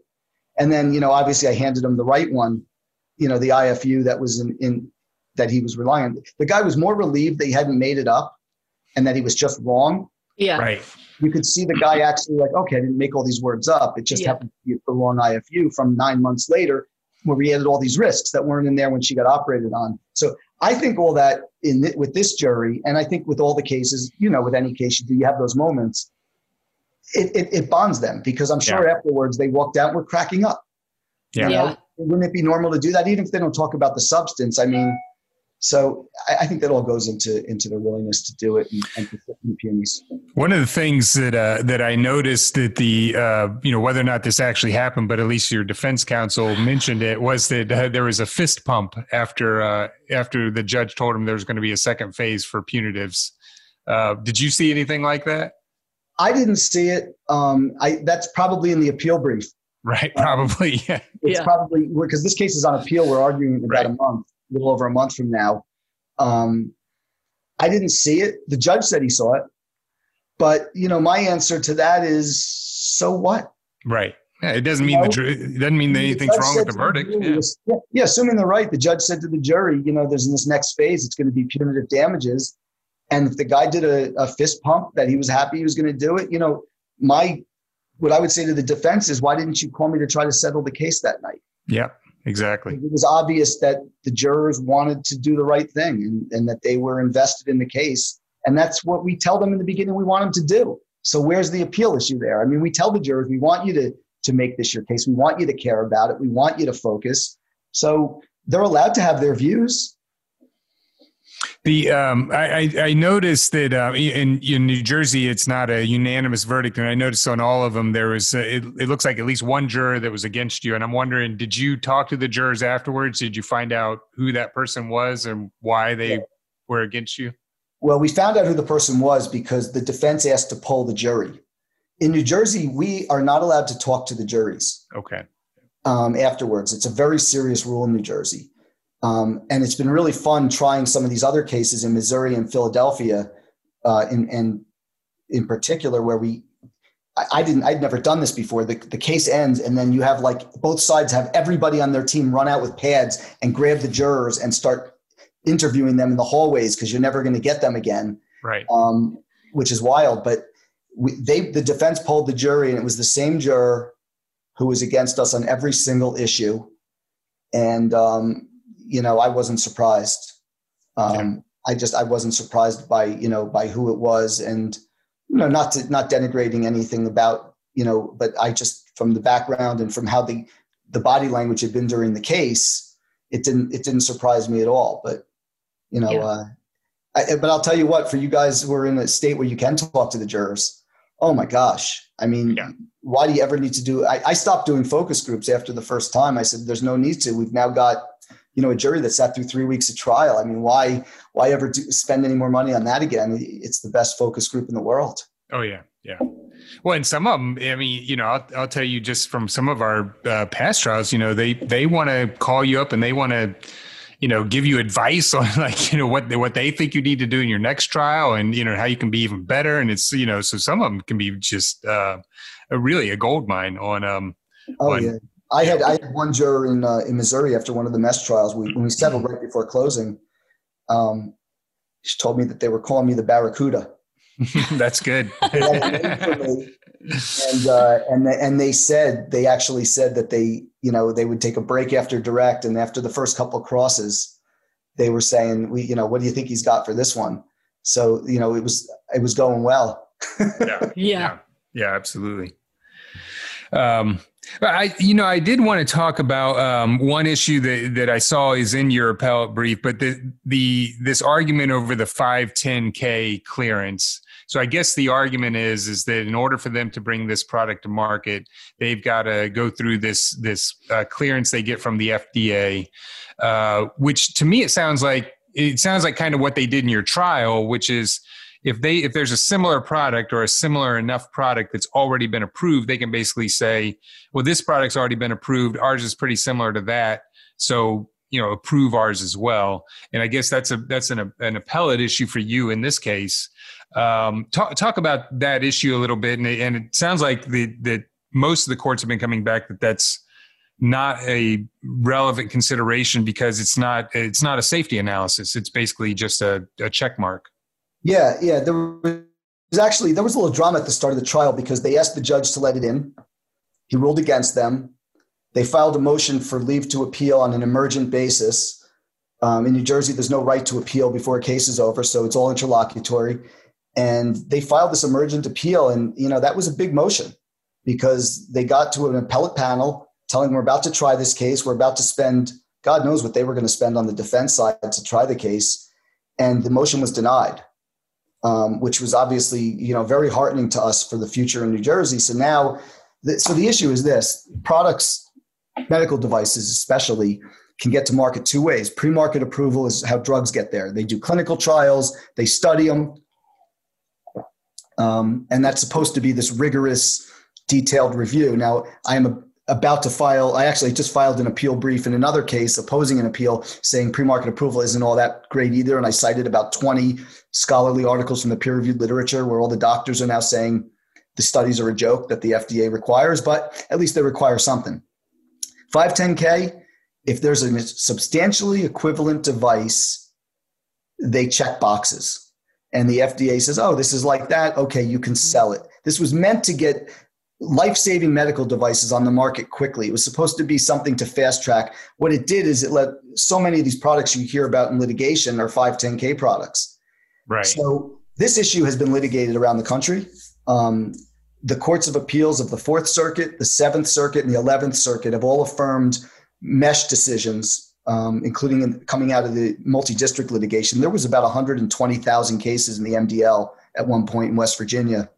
And then, you know, obviously I handed him the right one, you know, the IFU that was in, in that he was relying on. The guy was more relieved that he hadn't made it up and that he was just wrong. Yeah. Right. You could see the guy actually like, okay, I didn't make all these words up. It just Yeah. happened to be the wrong IFU from nine months later, where we added all these risks that weren't in there when she got operated on. So I think all that in th- with this jury, and I think with all the cases, you know, with any case you do, you have those moments. It, it, it bonds them because I'm sure afterwards they walked out and were cracking up. Yeah. You know, Yeah. Wouldn't it be normal to do that, even if they don't talk about the substance? I mean, so I, I think that all goes into into their willingness to do it and, and to fit in the punies. One of the things that uh, that I noticed that the uh, you know whether or not this actually happened, but at least your defense counsel mentioned it was that uh, there was a fist pump after uh, after the judge told him there was going to be a second phase for punitives. Uh, did you see anything like that? I didn't see it. Um, I that's probably in the appeal brief. Right, (laughs) probably. Yeah. It's Yeah. probably because this case is on appeal. We're arguing in about a month, a little over a month from now. Um, I didn't see it. The judge said he saw it, but you know, my answer to that is, so what? Right. Yeah, it doesn't mean the No. ju- it doesn't mean that anything's wrong with the to verdict. jury Yeah. was- yeah, yeah, assuming they're right, the judge said to the jury, you know, there's in this next phase, it's going to be punitive damages. And if the guy did a, a fist pump that he was happy he was going to do it, you know, my what I would say to the defense is, why didn't you call me to try to settle the case that night? Yeah. Exactly. It was obvious that the jurors wanted to do the right thing and, and that they were invested in the case. And that's what we tell them in the beginning we want them to do. So where's the appeal issue there? I mean, we tell the jurors we want you to to make this your case. We want you to care about it. We want you to focus. So they're allowed to have their views. The um, I, I noticed that uh, in in New Jersey it's not a unanimous verdict, and I noticed on all of them there was uh, it, it looks like at least one juror that was against you, and I'm wondering, did you talk to the jurors afterwards? Did you find out who that person was and why they Yeah. were against you? Well, we found out who the person was because the defense asked to poll the jury. In New Jersey, we are not allowed to talk to the juries. Okay, um, afterwards. It's a very serious rule in New Jersey. Um, and it's been really fun trying some of these other cases in Missouri and Philadelphia, uh, in, and in particular, where we, I, I didn't, I'd never done this before. The, the case ends, and then you have like both sides have everybody on their team run out with pads and grab the jurors and start interviewing them in the hallways because you're never going to get them again right. um, which is wild. But we, they, the defense polled the jury, and it was the same juror who was against us on every single issue. And um, you know, I wasn't surprised. Um, I just I wasn't surprised by you know by who it was, and you know, not to, not denigrating anything about you know, but I just from the background and from how the the body language had been during the case, it didn't it didn't surprise me at all. But you know. Yeah. Uh, I, but I'll tell you what, for you guys who are in a state where you can talk to the jurors, oh my gosh. I mean, Yeah. why do you ever need to do I, I stopped doing focus groups after the first time. I said, there's no need to. We've now got, you know, a jury that sat through three weeks of trial. I mean, why why ever do, spend any more money on that again? It's the best focus group in the world. Oh yeah, yeah. Well, and some of them, I mean, you know, I'll, I'll tell you just from some of our uh, past trials, you know, they they want to call you up and they want to, you know, give you advice (laughs) on like you know what they, what they think you need to do in your next trial and you know how you can be even better. And it's you know, so some of them can be just uh, a, really a gold mine on um Oh One. yeah. I had I had one juror in uh, in Missouri after one of the mesh trials. We, when we settled right before closing, um, she told me that they were calling me the Barracuda. (laughs) that's good. (laughs) They had a name for me. and uh, and they, and they said they actually said that they you know they would take a break after direct and after the first couple of crosses they were saying we you know what do you think he's got for this one so you know it was it was going well (laughs) yeah. Yeah. Yeah, absolutely. Um, but I, you know, I did want to talk about um, one issue that, that I saw is in your appellate brief, but the the this argument over the five ten k clearance. So I guess the argument is is that in order for them to bring this product to market, they've got to go through this this uh, clearance they get from the FDA, uh, which to me it sounds like it sounds like kind of what they did in your trial, which is if they if there's a similar product or a similar enough product that's already been approved they can basically say well this product's already been approved. Ours is pretty similar to that. So you know approve ours as well. And i guess that's a that's an, an appellate issue for you in this case. Um, talk, talk about that issue a little bit. And it, and it sounds like the that most of the courts have been coming back that that's not a relevant consideration because it's not it's not a safety analysis. It's basically just a, a check mark Yeah, yeah. There was actually there was a little drama at the start of the trial because they asked the judge to let it in. He ruled against them. They filed a motion for leave to appeal on an emergent basis. Um, in New Jersey, there's no right to appeal before a case is over, so it's all interlocutory. And they filed this emergent appeal, and you know that was a big motion because they got to an appellate panel telling them we're about to try this case. We're about to spend God knows what they were going to spend on the defense side to try the case, and the motion was denied, um, which was obviously you know very heartening to us for the future in New Jersey. So now, so the issue is this: products, medical devices especially, can get to market two ways. Pre-market approval is how drugs get there. They do clinical trials, they study them, um, and that's supposed to be this rigorous, detailed review. Now, I am a about to file i actually just filed an appeal brief in another case opposing an appeal saying pre-market approval isn't all that great either and i cited about 20 scholarly articles from the peer-reviewed literature where all the doctors are now saying the studies are a joke that the fda requires but at least they require something 510k if there's a substantially equivalent device they check boxes and the fda says oh this is like that okay you can sell it this was meant to get life saving medical devices on the market quickly. It was supposed to be something to fast track. What it did is it let so many of these products you hear about in litigation are 510K products. Right. So this issue has been litigated around the country. Um, the courts of appeals of the Fourth Circuit, the Seventh Circuit, and the Eleventh Circuit have all affirmed mesh decisions, um, including in, coming out of the multi district litigation. There was about 120,000 cases in the MDL at one point in West Virginia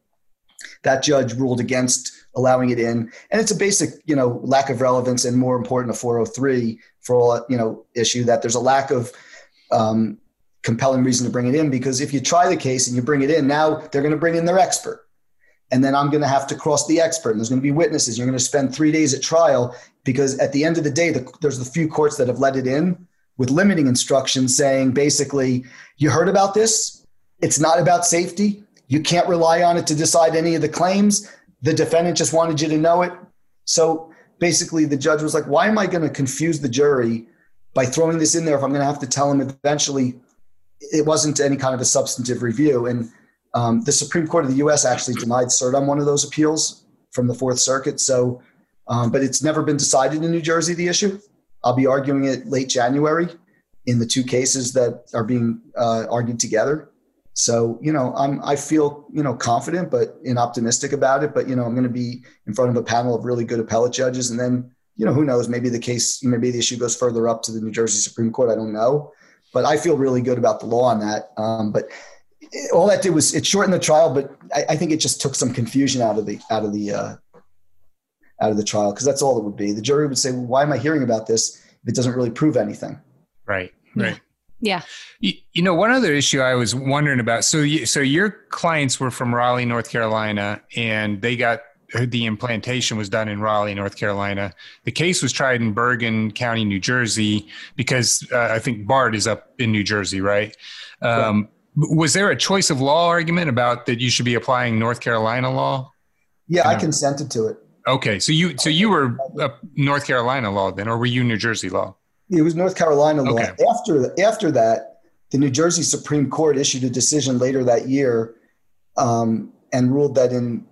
that judge ruled against allowing it in, and it's a basic, you know, lack of relevance, and more important, a 403 for all, you know, issue that there's a lack of um, compelling reason to bring it in because if you try the case and you bring it in, now they're going to bring in their expert, and then I'm going to have to cross the expert, and there's going to be witnesses. You're going to spend three days at trial because at the end of the day, the, there's the few courts that have let it in with limiting instructions saying basically, you heard about this. It's not about safety you can't rely on it to decide any of the claims. The defendant just wanted you to know it. So basically, the judge was like, why am I going to confuse the jury by throwing this in there if I'm going to have to tell them eventually it wasn't any kind of a substantive review? And um, the Supreme Court of the U.S. actually denied cert on one of those appeals from the Fourth Circuit. So, um, but it's never been decided in New Jersey, the issue. I'll be arguing it late January in the two cases that are being uh, argued together. So, you know, I'm, I feel, you know, confident, but in optimistic about it. But, you know, I'm going to be in front of a panel of really good appellate judges. And then, you know, who knows, maybe the case, maybe the issue goes further up to the New Jersey Supreme Court. I don't know, but I feel really good about the law on that. Um, but it, all that did was it shortened the trial, but I, I, think it just took some confusion out of the, out of the, uh, out of the trial. Cause that's all it would be. The jury would say, well, why am I hearing about this if it doesn't really prove anything? Right. Right. Yeah. You, you, know, one other issue I was wondering about. So, you, so your clients were from Raleigh, North Carolina, and they got the implantation was done in Raleigh, North Carolina. The case was tried in Bergen County, New Jersey, because uh, I think Bard is up in New Jersey, right? Um, Was there a choice of law argument about that you should be applying North Carolina law? Yeah, I consented to it. Okay, so you so you were North Carolina law then, or were you New Jersey law? It was North Carolina law. Okay. After after that, the New Jersey Supreme Court issued a decision later that year um, and ruled that in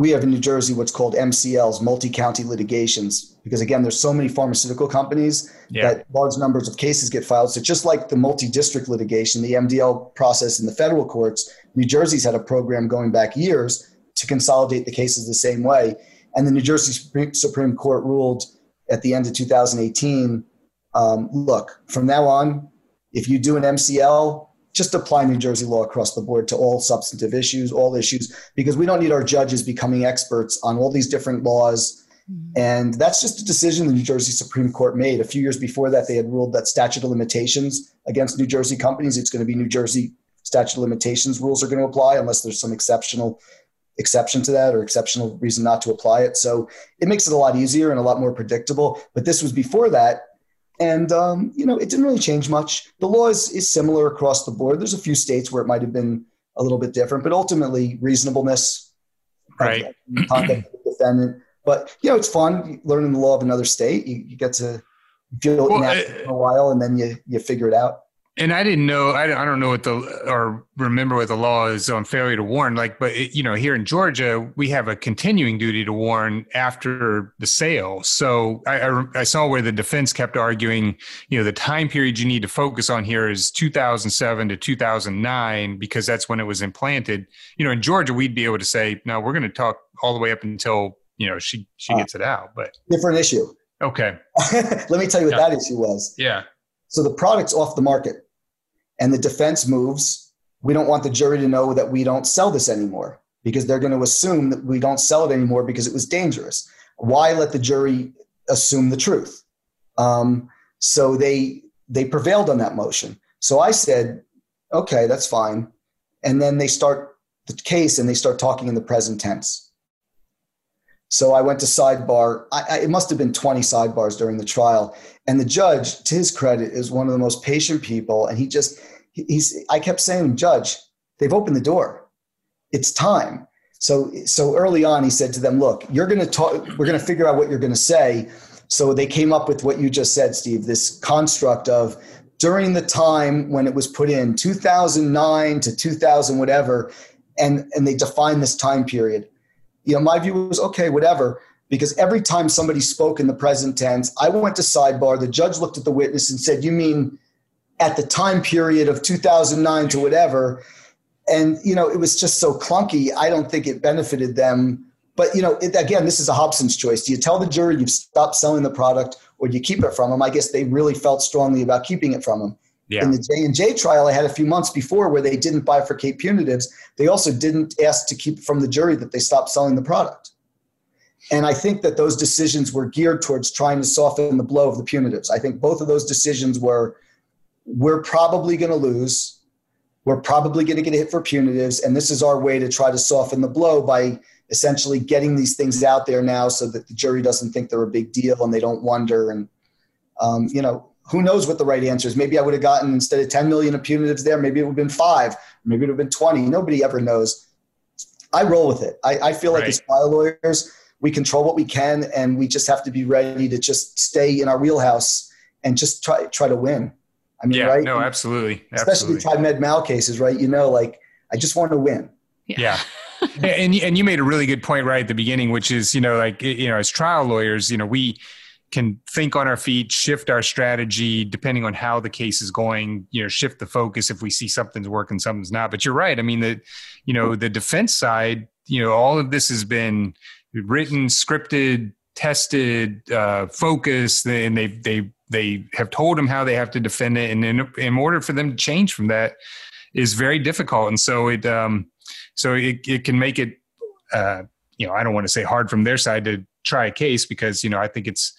we have in New Jersey what's called MCLs, multi-county litigations, because again, there's so many pharmaceutical companies yeah. that large numbers of cases get filed. So just like the multi-district litigation, the MDL process in the federal courts, New Jersey's had a program going back years to consolidate the cases the same way. And the New Jersey Supreme Court ruled at the end of 2018 um, look, from now on, if you do an MCL, just apply New Jersey law across the board to all substantive issues, all issues, because we don't need our judges becoming experts on all these different laws. Mm-hmm. And that's just a decision the New Jersey Supreme Court made. A few years before that, they had ruled that statute of limitations against New Jersey companies, it's going to be New Jersey statute of limitations rules are going to apply unless there's some exceptional exception to that or exceptional reason not to apply it. So it makes it a lot easier and a lot more predictable. But this was before that. And, um, you know, it didn't really change much. The law is, is similar across the board. There's a few states where it might have been a little bit different, but ultimately reasonableness, right? Conduct of the defendant. But, you know, it's fun learning the law of another state. You, you get to feel well, inept for a while and then you, you figure it out. And I didn't know, I, don't know what the, or remember what the law is on failure to warn. Like, but it, you know, here in Georgia, we have a continuing duty to warn after the sale. So I, I, I saw where the defense kept arguing, you know, the time period you need to focus on here is 2007 to 2009 because that's when it was implanted. You know, in Georgia, we'd be able to say, no, we're going to talk all the way up until you know she she uh, gets it out. But different issue. Okay. (laughs) Let me tell you what yeah. that issue was. Yeah. So the product's off the market and the defense moves, we don't want the jury to know that we don't sell this anymore because they're going to assume that we don't sell it anymore because it was dangerous. Why let the jury assume the truth? Um, so they they prevailed on that motion. So I said, okay, that's fine. And then they start the case and they start talking in the present tense. So I went to sidebar. I, I, it must have been 20 sidebars during the trial. And the judge, to his credit, is one of the most patient people. And he just, he's, I kept saying, Judge, they've opened the door. It's time. So, so early on, he said to them, Look, you're going to talk, we're going to figure out what you're going to say. So they came up with what you just said, Steve, this construct of during the time when it was put in 2009 to 2000, whatever, and, and they defined this time period you know, my view was okay, whatever, because every time somebody spoke in the present tense, I went to sidebar. The judge looked at the witness and said, "You mean at the time period of 2009 to whatever?" And you know, it was just so clunky. I don't think it benefited them. But you know, it, again, this is a Hobson's choice. Do you tell the jury you've stopped selling the product, or do you keep it from them? I guess they really felt strongly about keeping it from them. Yeah. In the J and J trial I had a few months before, where they didn't bifurcate punitives, they also didn't ask to keep from the jury that they stopped selling the product. And I think that those decisions were geared towards trying to soften the blow of the punitives. I think both of those decisions were we're probably going to lose. We're probably going to get hit for punitives. And this is our way to try to soften the blow by essentially getting these things out there now so that the jury doesn't think they're a big deal and they don't wonder. And, um, you know, who knows what the right answer is? Maybe I would have gotten instead of 10 million of punitives there, maybe it would have been five, maybe it would have been 20. Nobody ever knows. I roll with it. I, I feel like right. as trial lawyers, we control what we can, and we just have to be ready to just stay in our wheelhouse and just try try to win. I mean, yeah, right? No, absolutely, especially tried med mal cases, right? You know, like I just want to win. Yeah. yeah. (laughs) and and you made a really good point right at the beginning, which is you know like you know as trial lawyers, you know we can think on our feet, shift our strategy depending on how the case is going, you know, shift the focus if we see something's working, something's not. But you're right. I mean, the, you know, the defense side, you know, all of this has been written, scripted, tested, uh, focused, and they, they, they have told them how they have to defend it. And in, in order for them to change from that is very difficult. And so it, um, so it, it can make it, uh, you know, I don't want to say hard from their side to try a case because, you know, I think it's,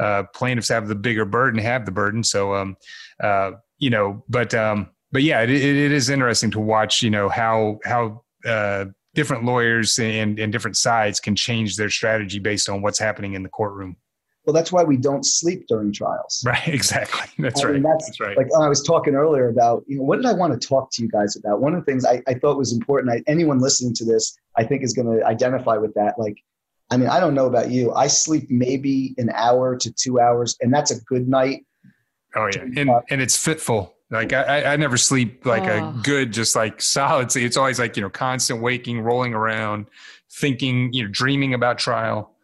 uh, plaintiffs have the bigger burden, have the burden. So, um, uh, you know, but um, but yeah, it, it is interesting to watch. You know how how uh, different lawyers and, and different sides can change their strategy based on what's happening in the courtroom. Well, that's why we don't sleep during trials. (laughs) Right. Exactly. (laughs) That's I right. Mean, that's, that's, right. Like oh, I was talking earlier about, you know, what did I want to talk to you guys about? One of the things I, I thought was important. I, anyone listening to this, I think, is going to identify with that. Like I mean, I don't know about you. I sleep maybe an hour to two hours, and that's a good night. Oh yeah, and uh, and it's fitful. Like I, I never sleep like oh. a good, just like solid. Sleep. It's always like you know, constant waking, rolling around, thinking, you know, dreaming about trial.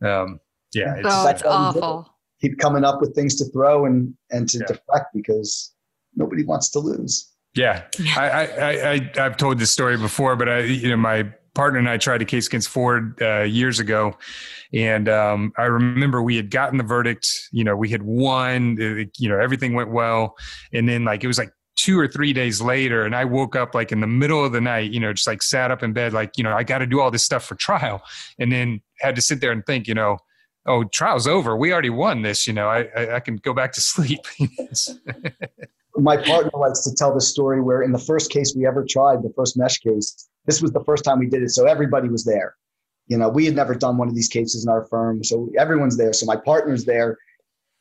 Um, yeah, it's, oh, it's awful. Keep coming up with things to throw and and to yeah. deflect because nobody wants to lose. Yeah, I, I, I, I've told this story before, but I, you know, my partner and I tried a case against Ford uh, years ago, and um, I remember we had gotten the verdict. You know, we had won. It, you know, everything went well, and then like it was like two or three days later, and I woke up like in the middle of the night. You know, just like sat up in bed, like you know, I got to do all this stuff for trial, and then had to sit there and think. You know. Oh, trial's over. We already won this. You know, I, I, I can go back to (laughs) sleep. my partner likes to tell the story where in the first case we ever tried, the first mesh case, this was the first time we did it. So everybody was there. You know, we had never done one of these cases in our firm. So everyone's there. So my partner's there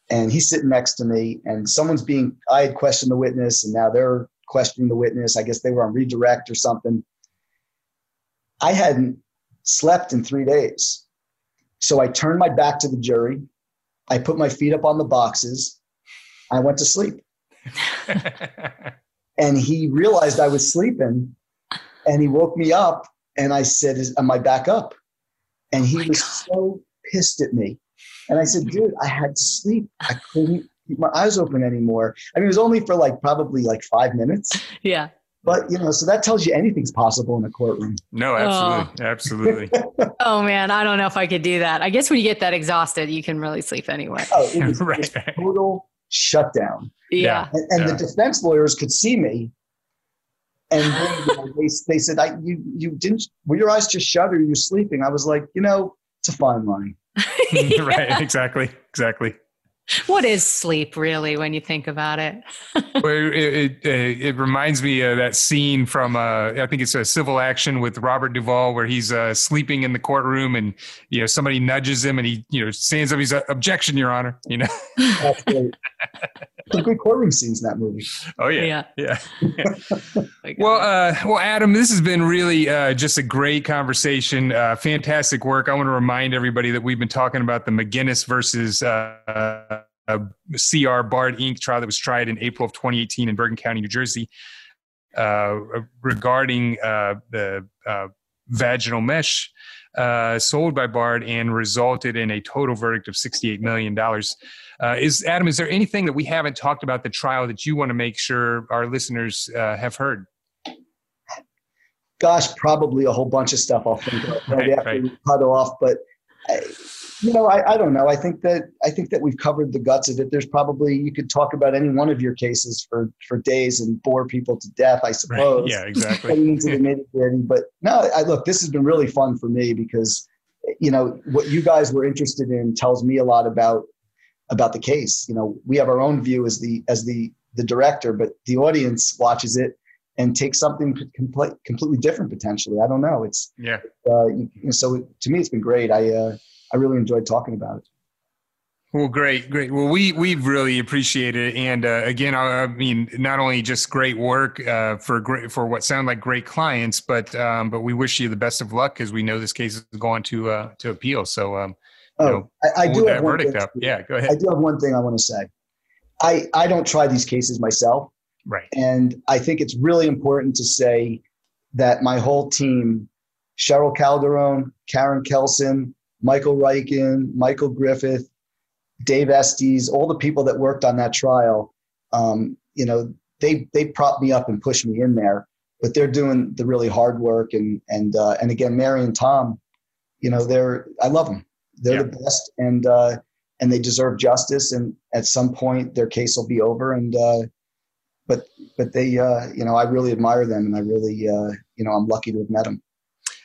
and he's sitting next to me and someone's being, I had questioned the witness and now they're questioning the witness. I guess they were on redirect or something. I hadn't slept in three days. So I turned my back to the jury. I put my feet up on the boxes. I went to sleep. (laughs) and he realized I was sleeping and he woke me up and I said, Am I back up? And he oh was God. so pissed at me. And I said, mm-hmm. Dude, I had to sleep. I couldn't keep my eyes open anymore. I mean, it was only for like probably like five minutes. Yeah. But you know, so that tells you anything's possible in a courtroom. No, absolutely, oh. absolutely. (laughs) oh man, I don't know if I could do that. I guess when you get that exhausted, you can really sleep anyway. Oh, it was, (laughs) right. total shutdown. Yeah, and, and yeah. the defense lawyers could see me, and they, they, they said, "I you you didn't were your eyes just shut or you're sleeping?" I was like, you know, it's a fine line. yeah. (laughs) right, exactly, exactly what is sleep really when you think about it? (laughs) well, it, it, it, reminds me of that scene from uh, I think it's a civil action with Robert Duvall where he's uh, sleeping in the courtroom and you know somebody nudges him and he you know stands up. He's like, objection, Your Honor. You know. (laughs) That's great. Some great courtroom scenes in that movie. Oh yeah, yeah. yeah. (laughs) well, uh, well, Adam, this has been really uh, just a great conversation. Uh, fantastic work. I want to remind everybody that we've been talking about the McGinnis versus uh, a CR Bard Inc. trial that was tried in April of 2018 in Bergen County, New Jersey, uh, regarding uh, the uh, vaginal mesh uh, sold by Bard and resulted in a total verdict of $68 million. Uh, is Adam? Is there anything that we haven't talked about the trial that you want to make sure our listeners uh, have heard? Gosh, probably a whole bunch of stuff. I'll think of right, after right. we cut off, but you know, I, I don't know. I think that I think that we've covered the guts of it. There's probably you could talk about any one of your cases for for days and bore people to death. I suppose. Right. Yeah, exactly. Into the (laughs) nitty gritty, but no, I look. This has been really fun for me because you know what you guys were interested in tells me a lot about about the case. You know, we have our own view as the as the the director, but the audience watches it and takes something complete, completely different potentially. I don't know. It's yeah. Uh, you so to me, it's been great. I uh, I really enjoyed talking about it. Well, great, great. Well, we we really appreciate it, and uh, again, I, I, mean, not only just great work uh, for great for what sound like great clients, but um, but we wish you the best of luck because we know this case is going to uh, to appeal. So, um, oh, know, I, I do have one thing, up. Yeah, go ahead. I do have one thing I want to say. I I don't try these cases myself, right? And I think it's really important to say that my whole team, Cheryl Calderon, Karen Kelson, Michael Reichen, Michael Griffith, Dave Estes, all the people that worked on that trial, um, you know, they they propped me up and pushed me in there. But they're doing the really hard work, and and uh, and again, Mary and Tom, you know, they're I love them. They're yeah. the best, and uh, and they deserve justice. And at some point, their case will be over. And uh, but but they, uh, you know, I really admire them, and I really, uh, you know, I'm lucky to have met them.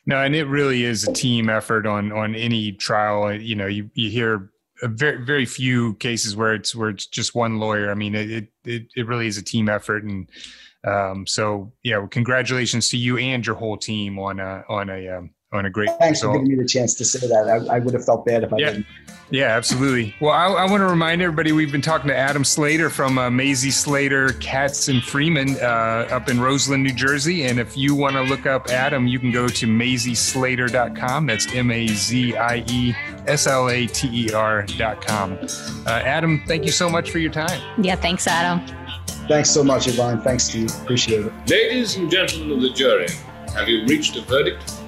No, and it really is a team effort on on any trial. You know, you you hear very very few cases where it's where it's just one lawyer. I mean, it it it really is a team effort, and um, so yeah, well, congratulations to you and your whole team on a on a um, on a great. Thanks result. for giving me the chance to say that. I, I would have felt bad if I yeah. didn't. Yeah, absolutely. Well, I, I, want to remind everybody we've been talking to Adam Slater from uh, Mazie Slater, Katz and Freeman uh, up in Roseland, New Jersey. And if you want to look up Adam, you can go to mazieslater.com. That's M A Z I E S L A T E R.com. Uh, Adam, thank you so much for your time. Yeah, thanks, Adam. Thanks so much, Yvonne. Thanks, Steve. Appreciate it. Ladies and gentlemen of the jury, have you reached a verdict?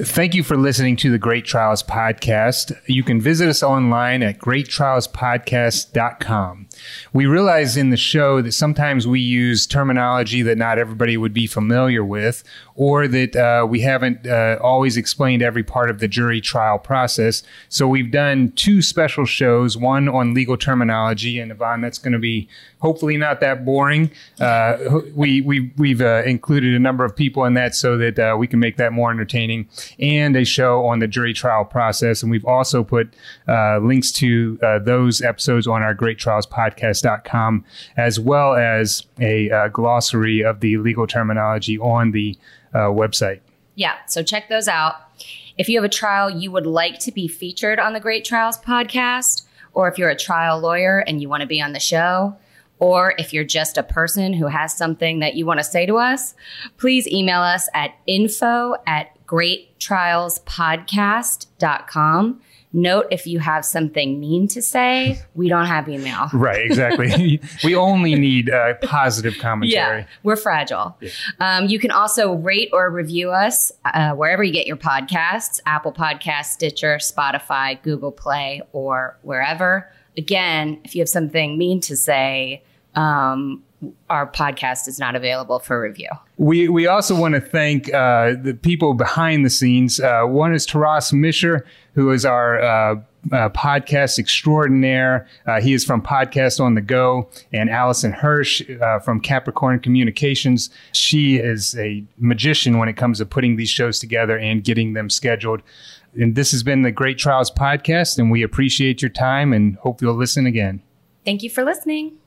Thank you for listening to the Great Trials Podcast. You can visit us online at greattrialspodcast.com. We realize in the show that sometimes we use terminology that not everybody would be familiar with, or that uh, we haven't uh, always explained every part of the jury trial process. So we've done two special shows, one on legal terminology, and Yvonne, that's going to be hopefully not that boring. Uh, we, we, we've uh, included a number of people in that so that uh, we can make that more entertaining, and a show on the jury trial process. And we've also put uh, links to those episodes on our Great Trials podcast.com, as well as a glossary of the legal terminology on the uh, website. Yeah, so check those out. If you have a trial you would like to be featured on the Great Trials podcast, or if you're a trial lawyer and you want to be on the show, Or if you're just a person who has something that you want to say to us, please email us at info at greattrialspodcast.com. Note if you have something mean to say, we don't have email. Right, exactly. (laughs) we only need uh, positive commentary. Yeah, we're fragile. Yeah. Um, you can also rate or review us uh, wherever you get your podcasts Apple Podcast, Stitcher, Spotify, Google Play, or wherever. Again, if you have something mean to say, um, our podcast is not available for review. We we also want to thank uh, the people behind the scenes. Uh, one is Taras Misher, who is our uh, uh podcast extraordinaire. Uh, he is from Podcast on the Go, and Allison Hirsch uh, from Capricorn Communications. She is a magician when it comes to putting these shows together and getting them scheduled. And this has been the Great Trials Podcast, and we appreciate your time and hope you'll listen again. Thank you for listening.